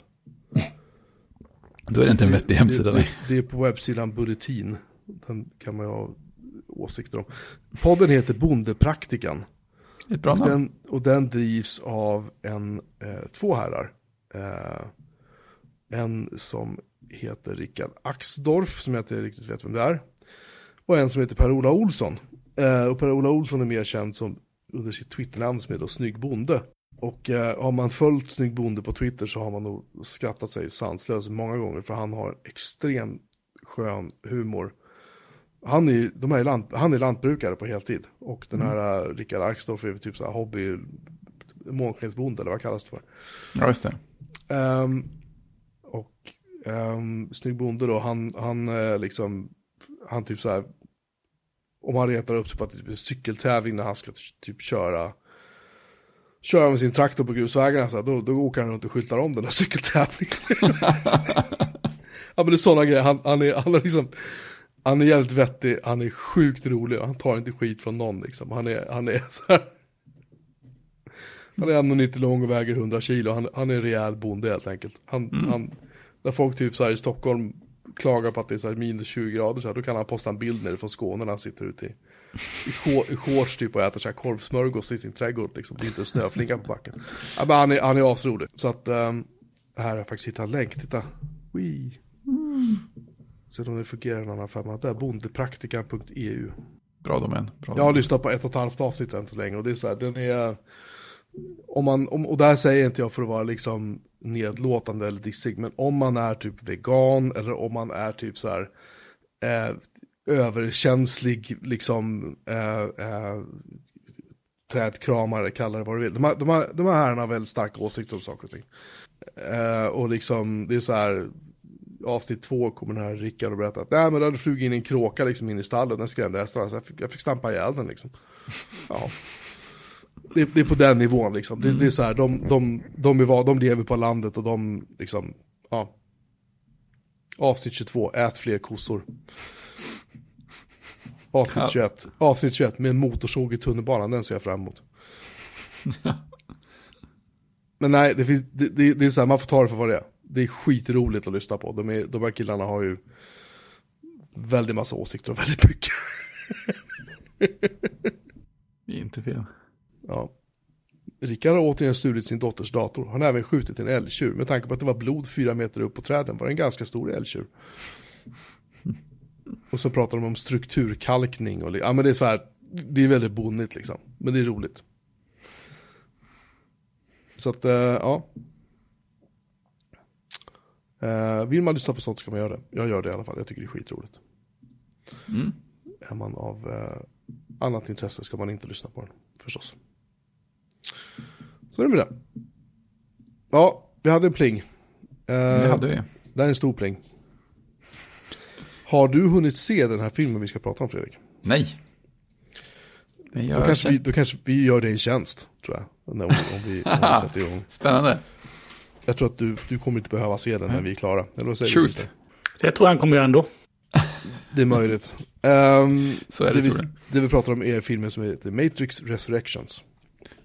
Då är det inte en vettig hemsida. Det, det, det är på webbsidan Bulletin. Den kan man ju ha åsikter om. Podden heter Bondepraktikan. Ett bra Och namn. den, och den drivs av en, eh, två herrar. Eh, en som heter Rickard Axdorff, som jag inte riktigt vet vem det är. Och en som heter Per-Ola Olsson. Eh, och Per-Ola Olsson är mer känd som, under sitt Twitternamn som är då Snygg Bonde. Och eh, har man följt Snygg Bonde på Twitter så har man nog skrattat sig sanslös många gånger. För han har extremt skön humor. Han är, de är lant, han är lantbrukare på heltid. Och den här mm. Rickard Axdorff är typ så här hobby, månskensbonde eller vad kallas det för. Ja, just det. Ehm, och um, Snygg Bonde då, han, han eh, liksom, han typ så här, om han retar upp sig på att det är en cykeltävling när han ska typ köra, köra med sin traktor på grusvägarna, så här, då, då åker han runt och skyltar om den här *laughs* cykeltävlingen. ja men det är sådana grejer, han, han, är, han är liksom, han är jävligt vettig, han är sjukt rolig och han tar inte skit från någon liksom. Han är, han är så här. Han är 1,90 lång och väger 100 kilo. Han, han är en rejäl bonde helt enkelt. Han, han, när folk typ så här i Stockholm klagar på att det är så här minus 20 grader så här, då kan han posta en bild nere från Skåne när han sitter ute i, i, shor- i shorts typ och äter så här korvsmörgås i sin trädgård liksom. Det är inte en snöflinga på backen. Ja, men han är, han är asrolig. Så att, um, här har jag faktiskt hittat en länk, titta. Wee. Se om det fungerar en annan femma. Där, bondepraktikan.eu. Bra domän. Bra Jag har domän. lyssnat på ett och ett halvt avsnitt än så länge och det är så här, den är... Om man, om, och det här säger inte jag för att vara liksom nedlåtande eller dissig, men om man är typ vegan eller om man är typ så här eh, överkänslig, liksom eh, eh, trädkramare, kalla det vad du vill. De här, de här, de här herrarna har väldigt starka åsikter om saker och ting. Eh, och liksom, det är så här, avsnitt två kommer den här Rickard och berättar att nej men det hade flugit in en kråka liksom in i stallet och den skrämde hästarna så jag fick, jag fick stampa ihjäl den liksom. Ja. Det, det är på den nivån liksom. Det, det är så här, de, de, de, är, de lever på landet och de liksom, ja. Avsnitt 22, ät fler kossor. Avsnitt Ja. 21, avsnitt 21 med en motorsåg i tunnelbanan, den ser jag fram emot. *laughs* Men nej, det, finns, det, det, det är så här, man får ta det för vad det är. Det är skitroligt att lyssna på. De, är, de här killarna har ju väldigt massa åsikter och väldigt mycket. Det är inte fel. Ja. Rickard har återigen stulit sin dotters dator. Han har även skjutit en älgtjur. Med tanke på att det var blod fyra meter upp på träden var det en ganska stor älgtjur. *laughs* Och så pratar de om strukturkalkning och ja men det är så här, det är väldigt bonnigt liksom. Men det är roligt. Så att, eh, ja. Eh, vill man lyssna på sånt ska man göra det. Jag gör det i alla fall, jag tycker det är skitroligt. Mm. Är man av eh, annat intresse ska man inte lyssna på den, förstås. Så är det med det. Ja, vi hade en pling. Eh, Det hade vi. Det här är en stor pling. Har du hunnit se den här filmen vi ska prata om Fredrik? Nej. Det Då jag kanske, vi, inte. då kanske vi gör dig en tjänst, tror jag. När, om, vi, om vi *laughs* sätter igång. Spännande. Jag tror att du, du kommer inte behöva se den när vi är klara. Eller vad säger du? Shoot. Det tror jag han kommer göra ändå. Det är möjligt. Ehm, Så är det, vi, tror jag. det vi pratar om är filmen som heter Matrix Resurrections.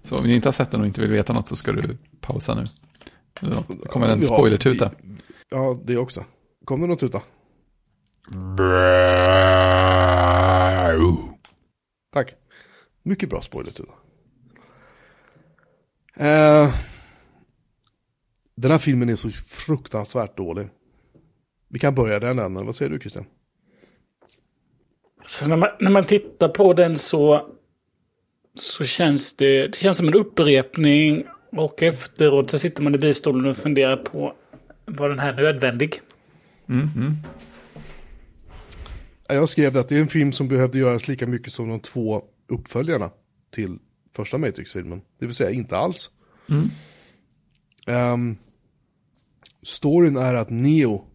Så om ni inte har sett den och inte vill veta något så ska du pausa nu. Så, Det kommer en Ja, spoilertuta. Ja, det också. Kom det något tuta? Tack. Mycket bra spoilertuta. Eh, den här filmen är så fruktansvärt dålig. Vi kan börja den änden. Vad säger du Christian? Så när man, när man tittar på den så, så känns det, det känns som en upprepning. Och efteråt så sitter man i bistolen och funderar på var den här nödvändig? Mm, mm. Jag skrev det att det är en film som behövde göras lika mycket som de två uppföljarna till första Matrix-filmen. Det vill säga inte alls. Mm. Ehm, storyn är att Neo,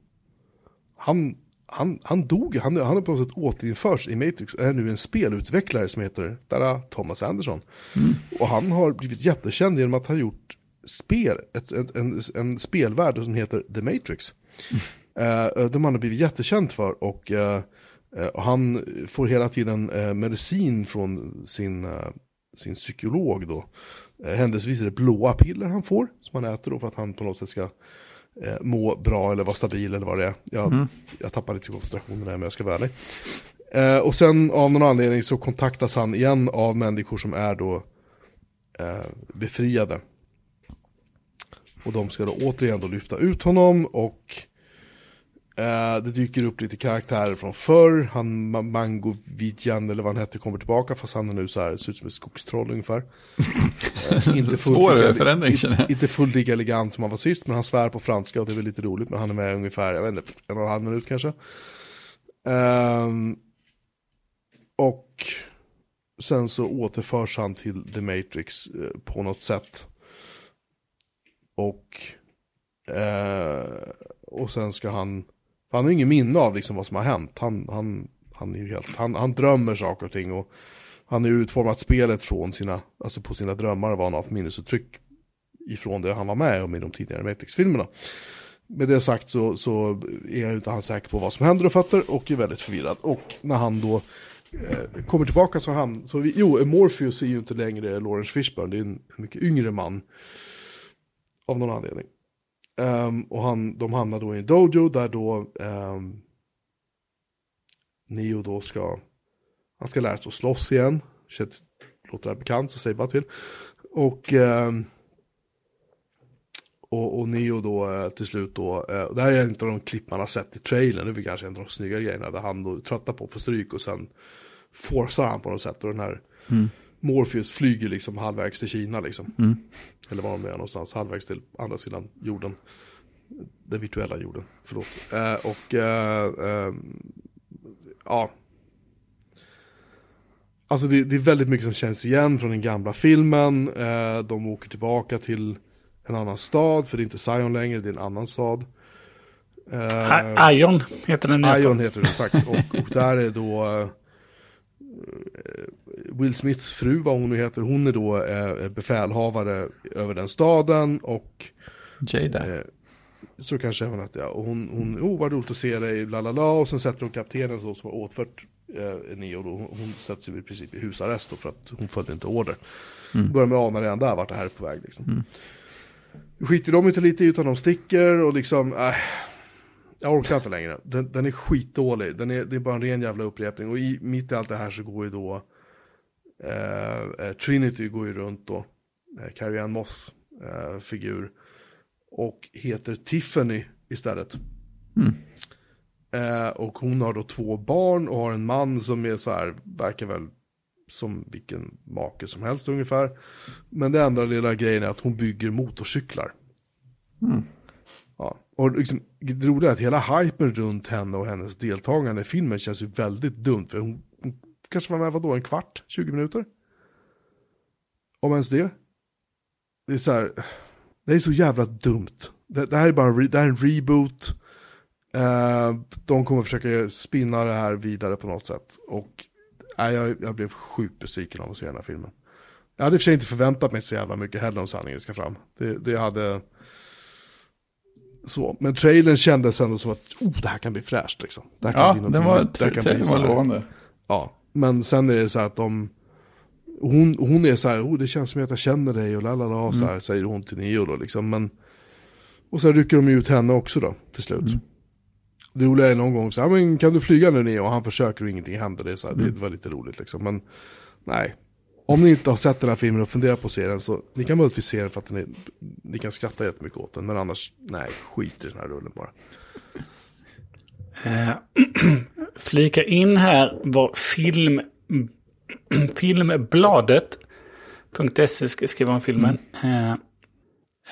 han, han, han dog, han, han har på något sätt återinförts i Matrix, är nu en spelutvecklare som heter tada, Thomas Anderson. Och han har blivit jättekänd genom att ha gjort spel, ett, ett, en, en spelvärld som heter The Matrix. Eh, de han har blivit jättekänd för och Eh, och han får hela tiden medicin från sin, sin psykolog då. Händelsevis är det blåa piller han får, som han äter då för att han på något sätt ska eh, må bra eller vara stabil eller vad det är. Jag, mm. jag tappar lite koncentrationen där men jag ska vara ärlig. Eh, och sen av någon anledning så kontaktas han igen av människor som är då eh, befriade. Och de ska då återigen då lyfta ut honom och eh, det dyker upp lite karaktärer från förr. Han Mango Vidjan eller vad han hette kommer tillbaka fast han är nu så här, ser ut som ett skogstroll ungefär. *laughs* eh, inte Svår förändring känner jag. Inte fullt lika elegant som han var sist men han svär på franska och det är väl lite roligt. Men han är med ungefär, jag vet inte, en och en halv minut kanske. Um, och sen så återförs han till The Matrix eh, på något sätt. Och, och sen ska han, han har ingen minne av liksom vad som har hänt. Han, han, han, är ju helt, han, han drömmer saker och ting. Och han har ju utformat spelet från sina, alltså på sina drömmar vad han har för minnesuttryck ifrån det han var med om i de tidigare Matrix-filmerna. Med det sagt så, så är jag inte han säker på vad som händer och fötter och är väldigt förvirrad. Och när han då eh, kommer tillbaka så han, så vi, jo, Morpheus är ju inte längre Lawrence Fishburne, det är en mycket yngre man. Av någon anledning. Um, och han, de hamnar då i en dojo där då um, Neo då ska, han ska lära sig att slåss igen. Känns, låter det bekant så säg bara till. Och um, och, och Neo då eh, till slut då, eh, det här är en av de klipp man har sett i trailern, det är kanske en av de snyggare grejerna, där han då tröttar på få stryk och sen forcar han på något sätt och den här mm. Morpheus flyger liksom halvvägs till Kina liksom. Mm. Eller var de är någonstans, halvvägs till andra sidan jorden. Den virtuella jorden, förlåt. Eh, och eh, eh, ja. Alltså det, det, är väldigt mycket som känns igen från den gamla filmen. Eh, de åker tillbaka till en annan stad, för det är inte Zion längre, det är en annan stad. Uh, Ion heter den nya Ion heter den, tack. Och, och där är då Will Smiths fru, vad hon nu heter, hon är då uh, befälhavare över den staden och Jada. så kanske hon att ja, och hon, hon, oh vad roligt att se dig, la la la, och sen sätter hon kaptenen så, som har åtfört eh, Neo då, hon, hon sätts i princip i husarrest då för att hon följde inte order. Mm. Börjar med att ana redan där vart det här är på väg liksom. Mm skiter de inte lite i utan de sticker och liksom, äh, jag orkar inte längre. Den, den är skitdålig, den är, det är bara en ren jävla upprepning. Och i, mitt i allt det här så går ju då eh, eh Trinity går ju runt då, eh, Carrie Ann Moss eh, figur. Och heter Tiffany istället. Mm. Eh, och hon har då två barn och har en man som är så här, verkar väl som vilken make som helst ungefär. Men det enda lilla grejen är att hon bygger motorcyklar. Mm. Och liksom, det roliga är att hela hypen runt henne och hennes deltagande i filmen känns ju väldigt dumt. För hon, hon kanske var med, vadå, en kvart, 20 minuter? Om ens det. Det är så här, det är så jävla dumt. Det, det här är bara en, det här är en reboot. Eh, de kommer försöka spinna det här vidare på något sätt. Och nej, jag, jag blev sjukt besviken av att se den här filmen. Jag hade i och för sig inte förväntat mig så jävla mycket heller om sanningen ska fram. Det, det hade... Så, men trailern kändes ändå som att oh, det här kan bli fräscht liksom. Det här kan ja, bli den var, det kan bli var lovande. Ja, men sen är det så här att de... Hon, hon är så här, oh, det känns som att jag känner dig och lalala, mm. så här, säger hon till Neo då liksom. Men, och sen rycker de ut henne också då, till slut. Mm. Det roliga är någon gång så här, men kan du flyga nu Neo? Och han försöker och ingenting händer. Det, är så här, mm. det var lite roligt liksom. Men nej, om ni inte har sett den här filmen och funderar på serien så ni kan möjligtvis se den för att är, ni kan skratta jättemycket åt den. Men annars, nej, skit i den här rullen bara. Uh, *clears throat* flika in här vad film, *clears throat* filmbladet.se skriver om filmen. Mm. Uh,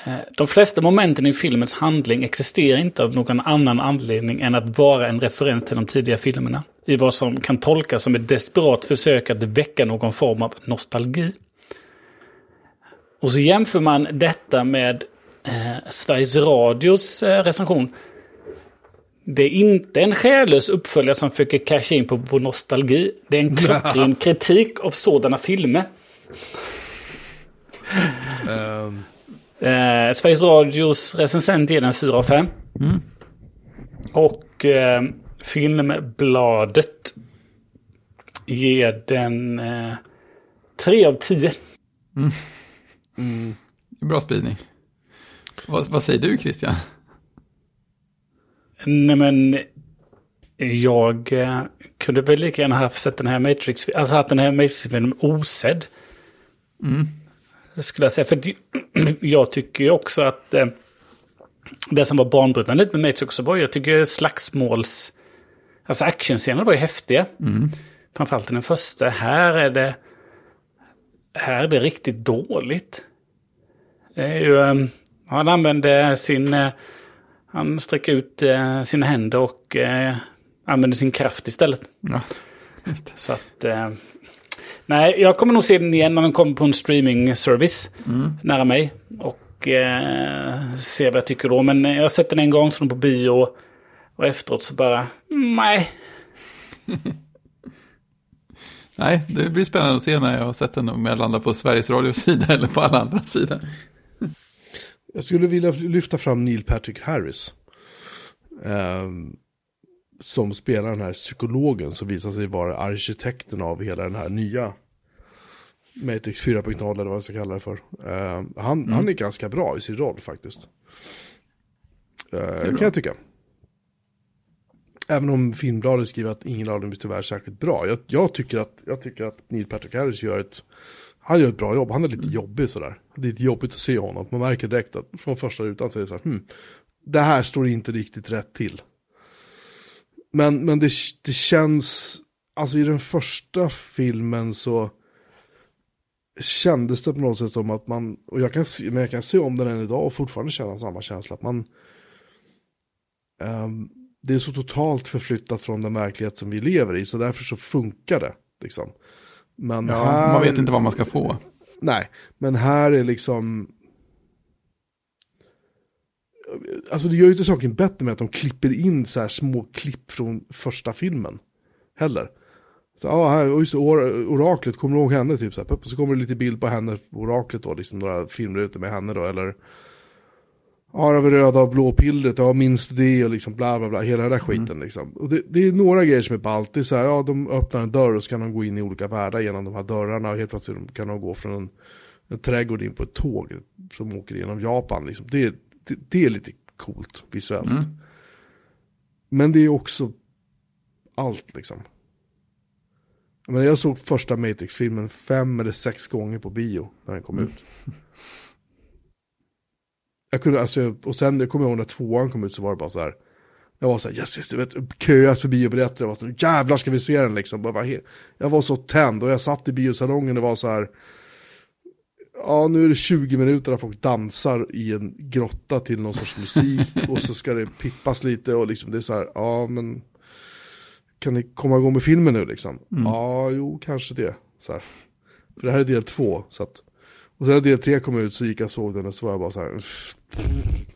Eh, de flesta momenten i filmens handling existerar inte av någon annan anledning än att vara en referens till de tidiga filmerna. I vad som kan tolkas som ett desperat försök att väcka någon form av nostalgi. Och så jämför man detta med eh, Sveriges Radios eh, recension. Det är inte en själlös uppföljare som försöker casha in på vår nostalgi. Det är en klockren *laughs* kritik av sådana filmer. Um. Eh, Sveriges Radios recensent ger den 4 av 5. Mm. Och eh, Filmbladet ger den eh, 3 av 10. Mm. Mm. Bra spridning. Vad, vad säger du Christian? Nej men jag eh, kunde väl lika gärna ha sett den här Matrix, alltså att den här Matrix-filmen osedd. Mm. Skulle jag säga, för *clears throat* jag tycker ju också att eh, det som var banbrytande lite med Matrix också var, jag tycker slagsmåls, alltså actionscenerna var ju häftiga. Mm. Framförallt den första, här är det, här är det riktigt dåligt. Det är ju, eh, han använde sin, eh, han sträcker ut eh, sina händer och eh, använder sin kraft istället. Ja, Så att... Nej, jag kommer nog se den igen när den kommer på en streaming service mm. nära mig. Och eh, se vad jag tycker då. Men jag har sett den en gång, så på bio. Och efteråt så bara, nej. *laughs* nej, det blir spännande att se när jag har sett den. Om jag landar på Sveriges Radios sida eller på alla andra sidor. *laughs* Jag skulle vilja lyfta fram Neil Patrick Harris. Um, som spelar den här psykologen som visar sig vara arkitekten av hela den här nya Matrix 4.0 eller vad jag ska kalla det för. Uh, han, mm. han är ganska bra i sin roll faktiskt. Uh, kan jag tycka. Även om Filmbladet skriver att ingen av dem är tyvärr särskilt bra. Jag, jag, tycker, att, jag tycker att Neil Patrick Harris gör ett, han gör ett bra jobb. Han är lite mm. jobbig sådär. Det är lite jobbigt att se honom. Man märker direkt att från första rutan så är det så här, hmm, det här står inte riktigt rätt till. Men, men det, det känns, alltså i den första filmen så kändes det på något sätt som att man, och jag kan se, men jag kan se om den än idag och fortfarande känna samma känsla, att man, um, det är så totalt förflyttat från den verklighet som vi lever i, så därför så funkar det. Liksom. Men ja, här, man vet inte vad man ska få. Nej, men här är liksom, Alltså det gör ju inte saken bättre med att de klipper in så här små klipp från första filmen. Heller. Så, ja, här, just or oraklet, kommer du ihåg henne typ? Så, här, så kommer det lite bild på henne, oraklet då, liksom några filmrutor med henne då, eller Ja, det var röda och blå pillret, ja minns du det och liksom bla bla bla, hela den där mm. skiten mm. liksom. Och det, det, är några grejer som är ballt, det är så här, ja de öppnar en dörr och så kan de gå in i olika världar genom de här dörrarna och helt plötsligt kan de gå från en, en trädgård in på ett tåg som åker genom Japan liksom. Det, det, det är lite coolt visuellt. Mm. Men det är också allt liksom. Men jag såg första Matrix-filmen fem eller sex gånger på bio när den kom mm. ut. *laughs* Jag kunde, alltså, och sen jag kommer jag ihåg när tvåan kom ut så var det bara så här. Jag var så här, yes, yes, du vet, köas för biobiljetter. Jag var så jävlar ska vi se den liksom. Jag var så tänd och jag satt i biosalongen och var så här ja nu är det 20 minuter där folk dansar i en grotta till någon sorts musik *laughs* och så ska det pippas lite och liksom det är så här, ja men kan ni komma igång med filmen nu liksom? Mm. Ja, jo kanske det. Så här. För det här är del två, så att, och sen när del tre kom ut så gick jag och såg den och så var jag bara så här,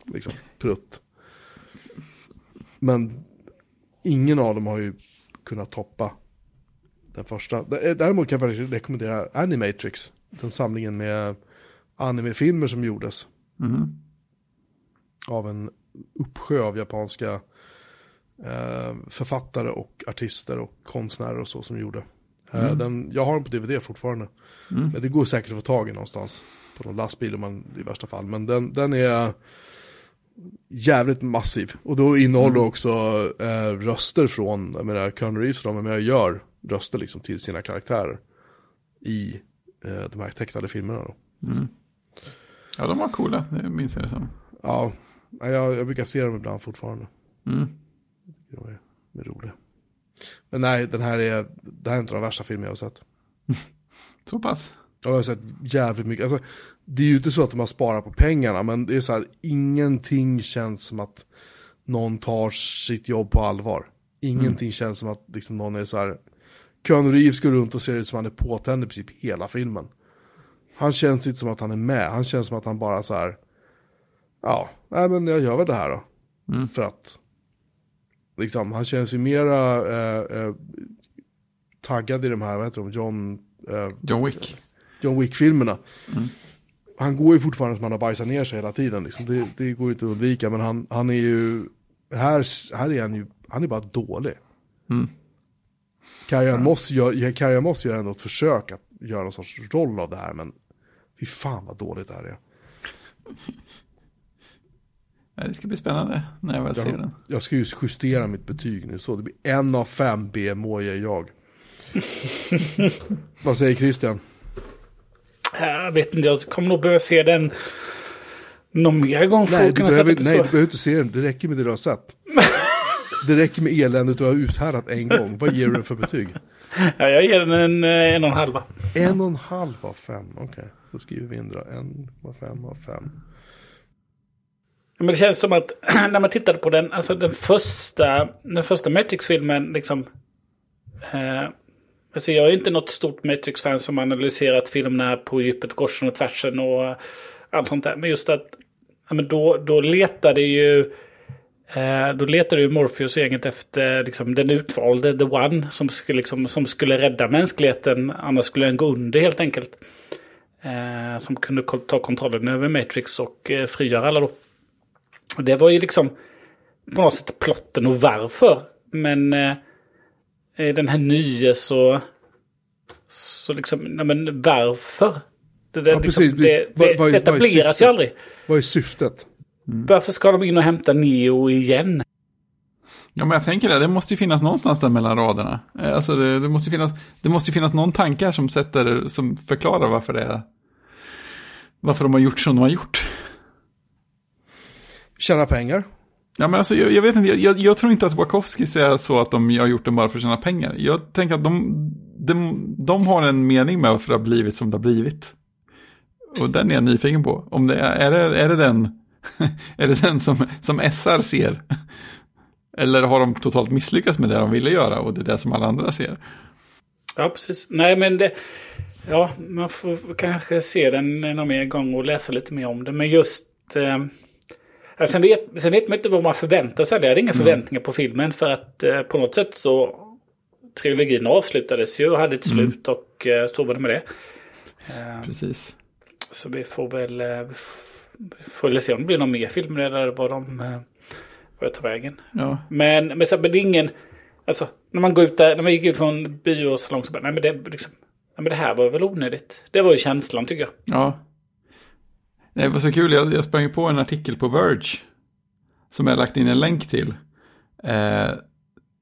liksom, prutt. Men ingen av dem har ju kunnat toppa den första. Däremot kan jag faktiskt rekommendera Animatrix den samlingen med animefilmer som gjordes. Mm. Av en uppsjö av japanska eh, författare och artister och konstnärer och så som gjorde. Eh, mm. den, jag har den på DVD fortfarande. Mm. Men det går säkert att få tag i någonstans. På någon lastbil om man, i värsta fall. Men den, den är jävligt massiv. Och då innehåller mm. också eh, röster från, jag menar, Keanu Reeves, de är med och gör röster liksom till sina karaktärer. I eh, de här tecknade filmerna då. Mm. Ja, de var coola, det minns jag det som. Ja, jag, jag brukar se dem ibland fortfarande. Mm. De är, de är roliga. Men nej, den här är, det här är inte de värsta filmer jag har sett. *laughs* så pass? Ja, jag har sett jävligt mycket. Alltså, det är ju inte så att de har sparat på pengarna, men det är så här, ingenting känns som att någon tar sitt jobb på allvar. Ingenting mm. känns som att liksom, någon är så här, Keanu Reeves går runt och ser ut som att han är påtänd i princip hela filmen. Han känns inte som att han är med, han känns som att han bara så här, ja, nej men jag gör väl det här då. Mm. För att, liksom, han känns ju mera eh, eh, taggad i de här, vad heter de, John... Eh, John Wick. John Wick-filmerna. Mm. Han går ju fortfarande som han har bajsat ner sig hela tiden, liksom. det, det går ju inte att undvika, men han, han är ju, här, här är han ju han är bara dålig. Mm. Carrie Moss gör, Carrie Moss gör ändå ett försök att göra någon sorts roll av det här, men fy fan vad dåligt det här är. Det ska bli spännande när jag väl ser den. Jag ska ju justera mitt betyg nu, så det blir en av fem B-emoji jag. *laughs* vad säger Christian? Jag vet inte, jag kommer nog behöva se den någon mer gång för Nej, att du kunna behöver, sätta nej, du behöver inte se den, det räcker med det du har sett. *laughs* Det räcker med eländet du har uthärdat en gång. Vad ger du den för betyg? Ja, jag ger den en, eh, en och en halva. En och en halv av fem, okej. Då skriver vi in då. En av fem av fem. Men det känns som att *clears throat* när man tittade på den, alltså den första, den första Matrix-filmen liksom. Eh, alltså jag är inte något stort Matrix-fan som analyserat filmerna på djupet, korsen och tvärsen och eh, allt sånt där. Men just att, ja, men då, då letade ju Eh, då letade ju Morpheus och gänget efter liksom, den utvalde, the one, som skulle, liksom, som skulle rädda mänskligheten. Annars skulle den gå under helt enkelt. Eh, som kunde ta kontrollen över Matrix och eh, frigöra alla då. Och det var ju liksom på något sätt plotten och varför. Men eh, den här nya så... Så liksom, nej men varför? Det, det, Ja, liksom, precis. det, Vad- det, vad etableras ju syftet? aldrig. Vad är syftet? Varför ska de in och hämta Neo igen? Ja, men jag tänker det, det måste ju finnas någonstans där mellan raderna. Eh, Alltså det, det, måste, ju finnas, det måste ju finnas någon tankar som sätter, som förklarar varför det är, varför de har gjort som de har gjort. Tjäna pengar? Ja, men alltså, jag, jag vet inte, jag, jag tror inte att Wachowski säger så att de har gjort det bara för att tjäna pengar. Jag tänker att de, de, de har en mening med varför det har blivit som det har blivit. Och den är jag nyfiken på. Om det är, är, det, är det den, *laughs* är det den som, som SR ser? Eller har de totalt misslyckats med det de ville göra och det är det som alla andra ser? Ja, precis. Nej, men det... Ja, man får kanske se den någon mer gång och läsa lite mer om det. Men just... Eh, ja, sen, vet, sen vet man inte vad man förväntar sig. Jag hade inga förväntningar på filmen för att eh, på något sätt så... Trilogin avslutades ju och hade ett slut och eh, så var det med det. Eh, Precis. så vi får väl... Eh, vi får väl se om det blir någon mer film eller vad de... Eh, vad jag tar vägen. Ja, Men, men, så, men det är ingen... Alltså, när man går ut där, när man gick ut från bio och salong så bara, nej men det, liksom, nej, men det här var väl onödigt. Det var ju känslan tycker jag. ja. Det var så kul, jag, jag sprang på en artikel på Verge. Som jag lagt in en länk till. Eh,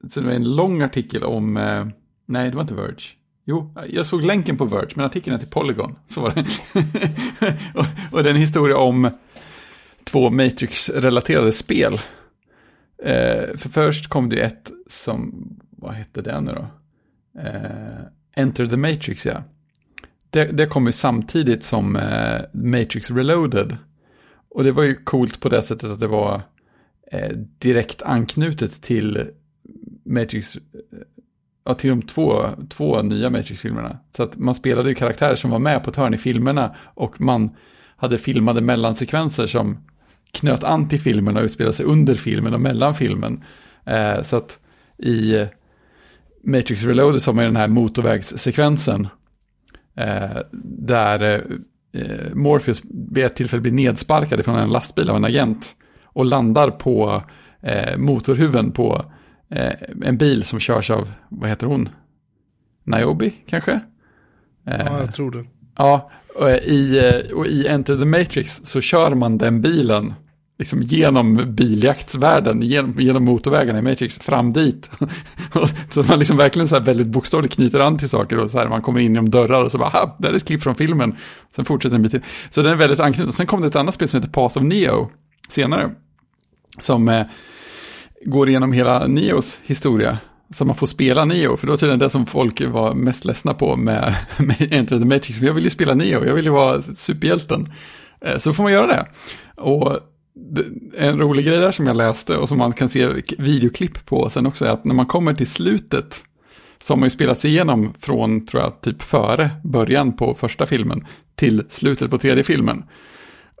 så det var en lång artikel om, eh, nej det var inte Verge. Jo, jag såg länken på Verge, men artikeln är till Polygon. Så var det. *laughs* och, och det är en historia om två Matrix-relaterade spel. Eh, för först kom det ett som, vad hette det nu då? Eh, Enter the Matrix, ja. Det, det kom ju samtidigt som eh, Matrix Reloaded. Och det var ju coolt på det sättet att det var eh, direkt anknutet till Matrix, eh, ja, till de två, två nya Matrix-filmerna. Så att man spelade ju karaktärer som var med på ett hörn i filmerna och man hade filmade mellansekvenser som knöt an till filmen och utspelade sig under filmen och mellan filmen. Eh, så att i eh, Matrix Reloaded så har man ju den här motorvägssekvensen där eh, Morpheus vid ett tillfälle blir nedsparkad från en lastbil av en agent och landar på eh, motorhuven på eh, en bil som körs av, vad heter hon? Niobe kanske? Eh, Ja, jag tror det. Ja, och i, eh, och i Enter the Matrix så kör man den bilen liksom genom biljaktsvärlden, genom, genom motorvägarna i Matrix, fram dit. *laughs* Så man liksom verkligen så här väldigt bokstavligt knyter an till saker och så här man kommer in genom dörrar och så bara, ha, det är ett klipp från filmen. Sen fortsätter en bit till. Så den är väldigt anknuten. Sen kom det ett annat spel som heter Path of Neo senare. Som eh, går igenom hela Neos historia. Så man får spela Neo, för det var tydligen det som folk var mest ledsna på med, *laughs* med Enter the Matrix. Men jag vill ju spela Neo, jag vill ju vara superhjälten. Eh, Så får man göra det. Och det- en rolig grej där som jag läste och som man kan se videoklipp på sen också är att när man kommer till slutet så har man ju spelat sig igenom från, tror jag, typ före början på första filmen till slutet på tredje filmen.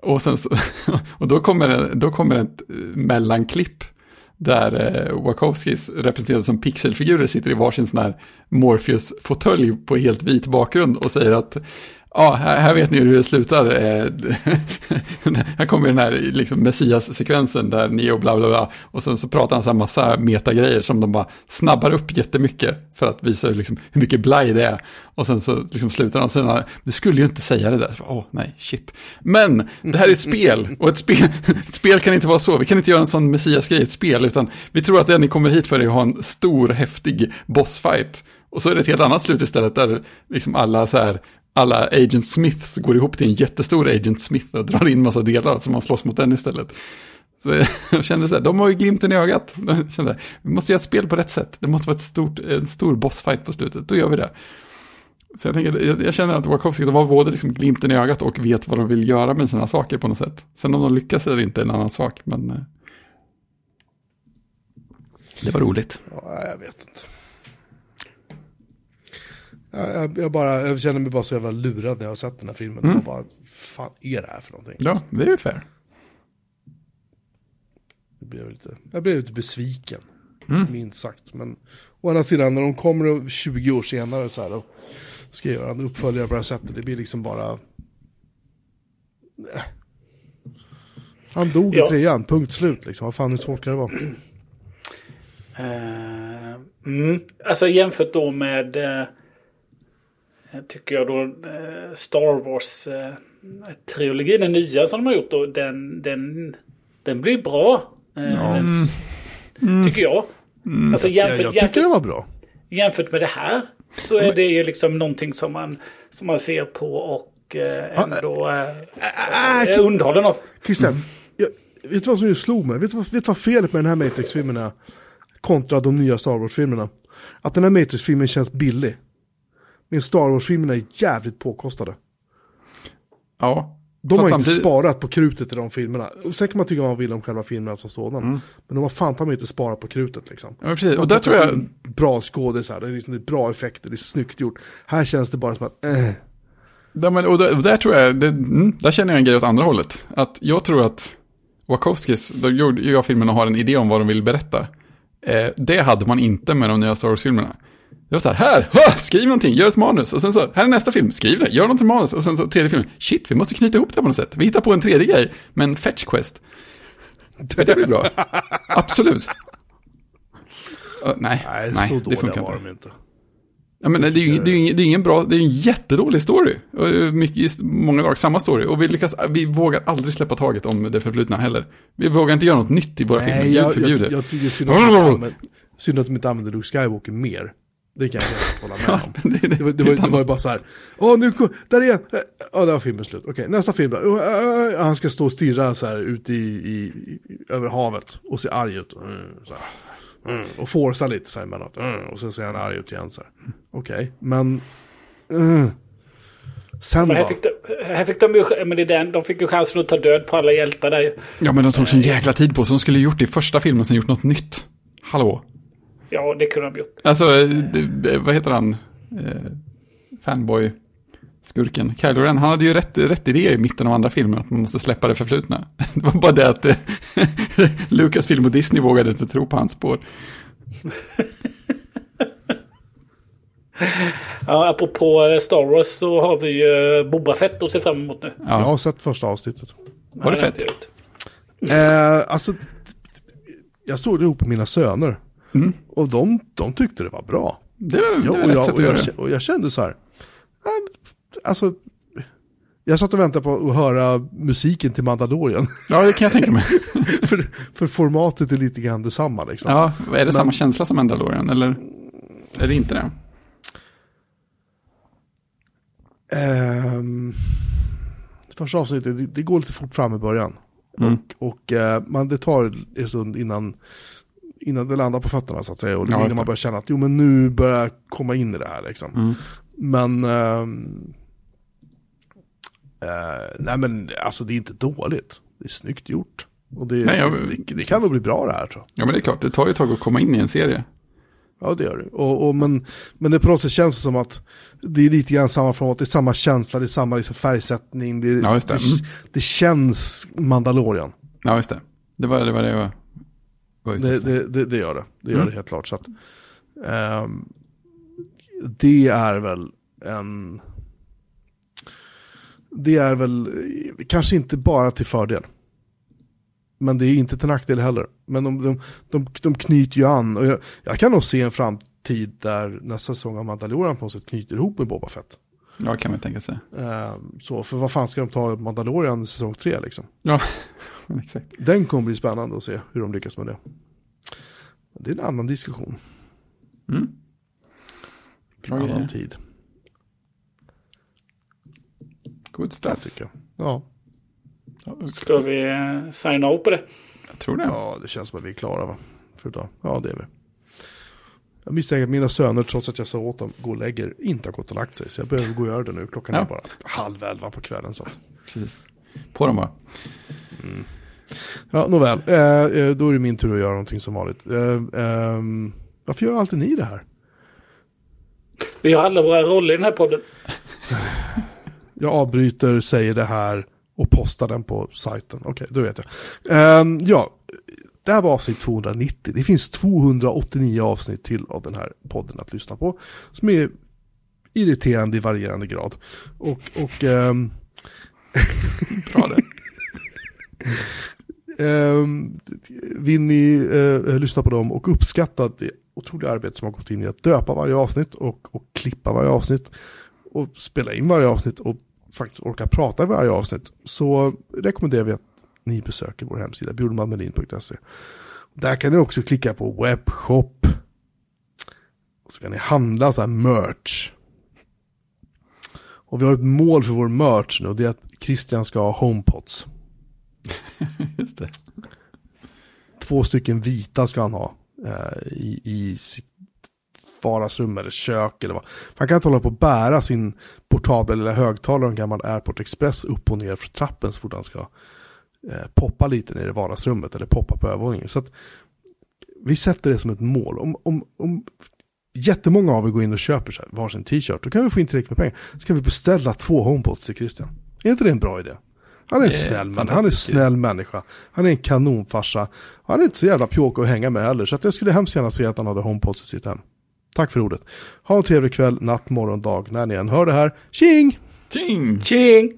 Och, sen så, *laughs* och då kommer, det, då kommer ett eh, mellanklipp där eh, Wachowskis representerade som pixelfigurer sitter i varsin sån här Morpheus-fåtölj på helt vit bakgrund och säger att Ja, här, här vet ni hur det slutar. Eh, *laughs* här kommer den här liksom, Messias-sekvensen där Neo bla bla bla. Och sen så pratar han så här massa metagrejer som de bara snabbar upp jättemycket. För att visa liksom, hur mycket blaj det är. Och sen så liksom slutar han. Sen, du skulle ju inte säga det där. Åh, oh, nej, shit. Men det här är ett spel. Och ett spel, *laughs* ett spel kan inte vara så. Vi kan inte göra en sån Messias-grej ett spel. Utan vi tror att det ni kommer hit för är att ha en stor, häftig bossfight. Och så är det ett helt annat slut istället där liksom alla så här alla Agent Smiths går ihop till en jättestor Agent Smith och drar in massa delar så man slåss mot den istället. Så *laughs* jag kände så här, de har ju glimten i ögat. *laughs* Jag kände, vi måste göra ett spel på rätt sätt. Det måste vara ett stort, en stor bossfight på slutet, då gör vi det. Så jag, tänker, jag, jag känner att Wachowski, de har både liksom glimten i ögat och vet vad de vill göra med sina saker på något sätt. Sen om de lyckas eller inte är en annan sak, men... Eh, det var roligt. Ja, jag vet inte. Jag, jag, bara, jag känner mig bara så jävla lurad när jag har sett den här filmen. Mm. Och bara, fan är det här för någonting? Ja, det är ju fair. Jag blev lite, jag blev lite besviken, mm. minst sagt. Men å andra sidan, när de kommer 20 år senare så här och ska göra en uppföljare på det här sättet, det blir liksom bara... Nej. Han dog ja. i trean, punkt slut liksom. Vad fan, hur svårt kan det vara? Uh, mm. Alltså jämfört då med... Uh tycker jag då eh, Star Wars-trilogin, eh, den nya som de har gjort, då, den, den, den blir bra. Ja. Den, mm. Tycker jag. Mm. Alltså, jämfört, jag, jag tycker jämfört, den var bra. Jämfört med det här så är det ju liksom någonting som man, som man ser på och eh, ändå ah, äh, äh, är underhållen av. Christian, mm. jag, vet du vad som just slog mig? Vet du vad, vet vad felet med den här Matrix-filmen är? Kontra de nya Star Wars-filmerna. Att den här Matrix-filmen känns billig. Men Star Wars-filmerna är jävligt påkostade. Ja. De har samtidigt... inte sparat på krutet i de filmerna. Sen kan man tycka vad man vill om själva filmerna som sådan. Mm. Men de har fan ta inte sparat på krutet liksom. Ja, precis. Och där tror jag... Bra skådisar, det är liksom bra effekter, det är snyggt gjort. Här känns det bara som att, eh. Ja, men, och, där, och där tror jag, det, mm, där känner jag en grej åt andra hållet. Att jag tror att Wachowskis, de gör filmen och har en idé om vad de vill berätta. Eh, det hade man inte med de nya Star Wars-filmerna. Det var så här, här, skriv någonting, gör ett manus. Och sen så, här är nästa film, skriv det, gör någonting manus. Och sen så tredje filmen, shit, vi måste knyta ihop det på något sätt. Vi hittar på en tredje grej, men fetch quest. För det blir bra. *laughs* Absolut. Uh, nej, nej, nej det funkar var inte. inte. Ja, men det är ju det är, det är ingen bra, det är en jättedålig story. Och mycket, många dagar samma story. Och vi, lyckas, vi vågar aldrig släppa taget om det förflutna heller. Vi vågar inte göra något nytt i våra Nej, filmer. Jag, jag, jag, jag tycker *laughs* synd att de inte använder Luke Skywalker mer. Det kan jag helt hålla med om. det, det, det, var, det, var, det var ju bara så här, åh nu, där är Ja, oh, där var filmen slut. Okej, okay, nästa film då. Han ska stå och stirra så här ut i, i, i över havet och se arg ut. Mm, så mm, och forsa lite så här emellanåt. Mm, och sen ser han arg ut igen så här. Okej, okay, men... Mm. Sen men här, fick de, här fick de ju, men det är den, de fick ju chansen att ta död på alla hjältar där ju. Ja, men de tog sån jäkla tid på sig. De skulle gjort det i första filmen sen gjort något nytt. Hallå? Ja, det kunde de gjort. Alltså, vad heter han? Eh, fanboy skurken. Kylo Ren, han hade ju rätt, rätt idé i mitten av andra filmen, att man måste släppa det förflutna. *laughs* Det var bara det att eh, *laughs* Lucasfilm och Disney vågade inte tro på hans spår. ja, apropå Star Wars så har vi ju Boba Fett att se fram emot nu. Ja. Jag har sett första avsnittet. Var det fett? Eh, alltså, jag såg det ihop med mina söner. Mm. Och de, de tyckte det var bra. Det, det ja, och, jag, och, jag, och jag kände så här, alltså, jag satt och väntade på att höra musiken till Mandalorian. Ja, det kan jag tänka mig. *laughs* för, för formatet är lite grann detsamma liksom. Ja, är det Men, samma känsla som Mandalorian, eller är det inte det? Um, första avsnittet, det, det, går lite fort fram i början. Mm. Och, och uh, man, det tar en stund innan innan det landar på fötterna så att säga. Och ja, innan man börjar känna att jo men nu börjar jag komma in i det här liksom. Mm. Men, äh, äh, nej men alltså det är inte dåligt. Det är snyggt gjort. Och det, nej, jag, det, det, kan nog bli bra det här tror jag. Ja men det är klart, det tar ju ett tag att komma in i en serie. Ja det gör det. Och, och, men, men det på något sätt känns det som att det är lite grann samma format, det är samma känsla, det är samma liksom färgsättning. Det, ja, det. Det, mm. det, känns Mandalorian. Ja just det. Det var det, var det jag det, det, det, det, gör det. Det gör mm. det helt klart. Så att, um, det är väl en... det är väl kanske inte bara till fördel. Men det är inte till nackdel heller. Men de, de, de, de knyter ju an. Och jag, jag kan nog se en framtid där nästa säsong av Mandalorian på något sätt knyter ihop med Boba Fett. Ja, kan man tänka sig. Uh, så, för vad fan ska de ta Mandalorian säsong tre liksom? Ja, *laughs* exakt. Den kommer bli spännande att se hur de lyckas med det. Det är en annan diskussion. Mm. Bra en annan grejer. tid. Good Jag stuff. jag. Ja. Ska vi eh, signa upp på det? Jag tror det. ja, det känns som att vi är klara va? För idag. Ja, det är vi. Jag misstänker att mina söner, trots att jag sa åt dem, gå och lägger, inte har gått och lagt sig. Så jag behöver gå och göra det nu. Klockan Ja. är bara halv elva på kvällen. Så. Precis. På dem bara. Ja, nåväl. Eh, eh, då är det min tur att göra någonting som vanligt. Eh, ehm, varför gör alltid ni det här? Vi har alla våra roller i den här podden. *laughs* Jag avbryter, säger det här och postar den på sajten. Okej, då vet jag. Ehm, ja, det här var avsnitt 290. Det finns 289 avsnitt till av den här podden att lyssna på. Som är irriterande i varierande grad. Och, och ehm, *laughs* Bra det. *laughs* Ehm, vill ni eh, lyssna på dem och uppskatta det otroliga arbete som har gått in i att döpa varje avsnitt och, och klippa varje avsnitt och spela in varje avsnitt och faktiskt orka prata i varje avsnitt så rekommenderar vi att ni besöker vår hemsida bjurmanmelin.se. Där kan ni också klicka på webbshop. Och så kan ni handla så här merch. Och vi har ett mål för vår merch nu och det är att Christian ska ha homepods. *laughs* Just det. Två stycken vita ska han ha eh, i, i sitt vardagsrum eller kök eller vad. Han kan inte hålla på att bära sin portabla lilla högtalare, en gammal Airport Express upp och ner för trappen så fort han ska eh, poppa lite ner i vardagsrummet eller poppa på övervåningen. Så att vi sätter det som ett mål. Om, om, om jättemånga av er går in och köper så här, varsin t-shirt, då kan vi få in tillräckligt med pengar. Så kan vi beställa två homepods till Christian. Är inte det en bra idé? Han är en snäll, man. han är snäll människa. Han är en kanonfarsa. Han är inte så jävla pjåkig att hänga med heller. Så att jag skulle hemskt gärna se att han hade homepods i sitt hem. Tack för ordet. Ha en trevlig kväll, natt, morgon, dag när ni än hör det här. Tjing! Tjing! Tjing!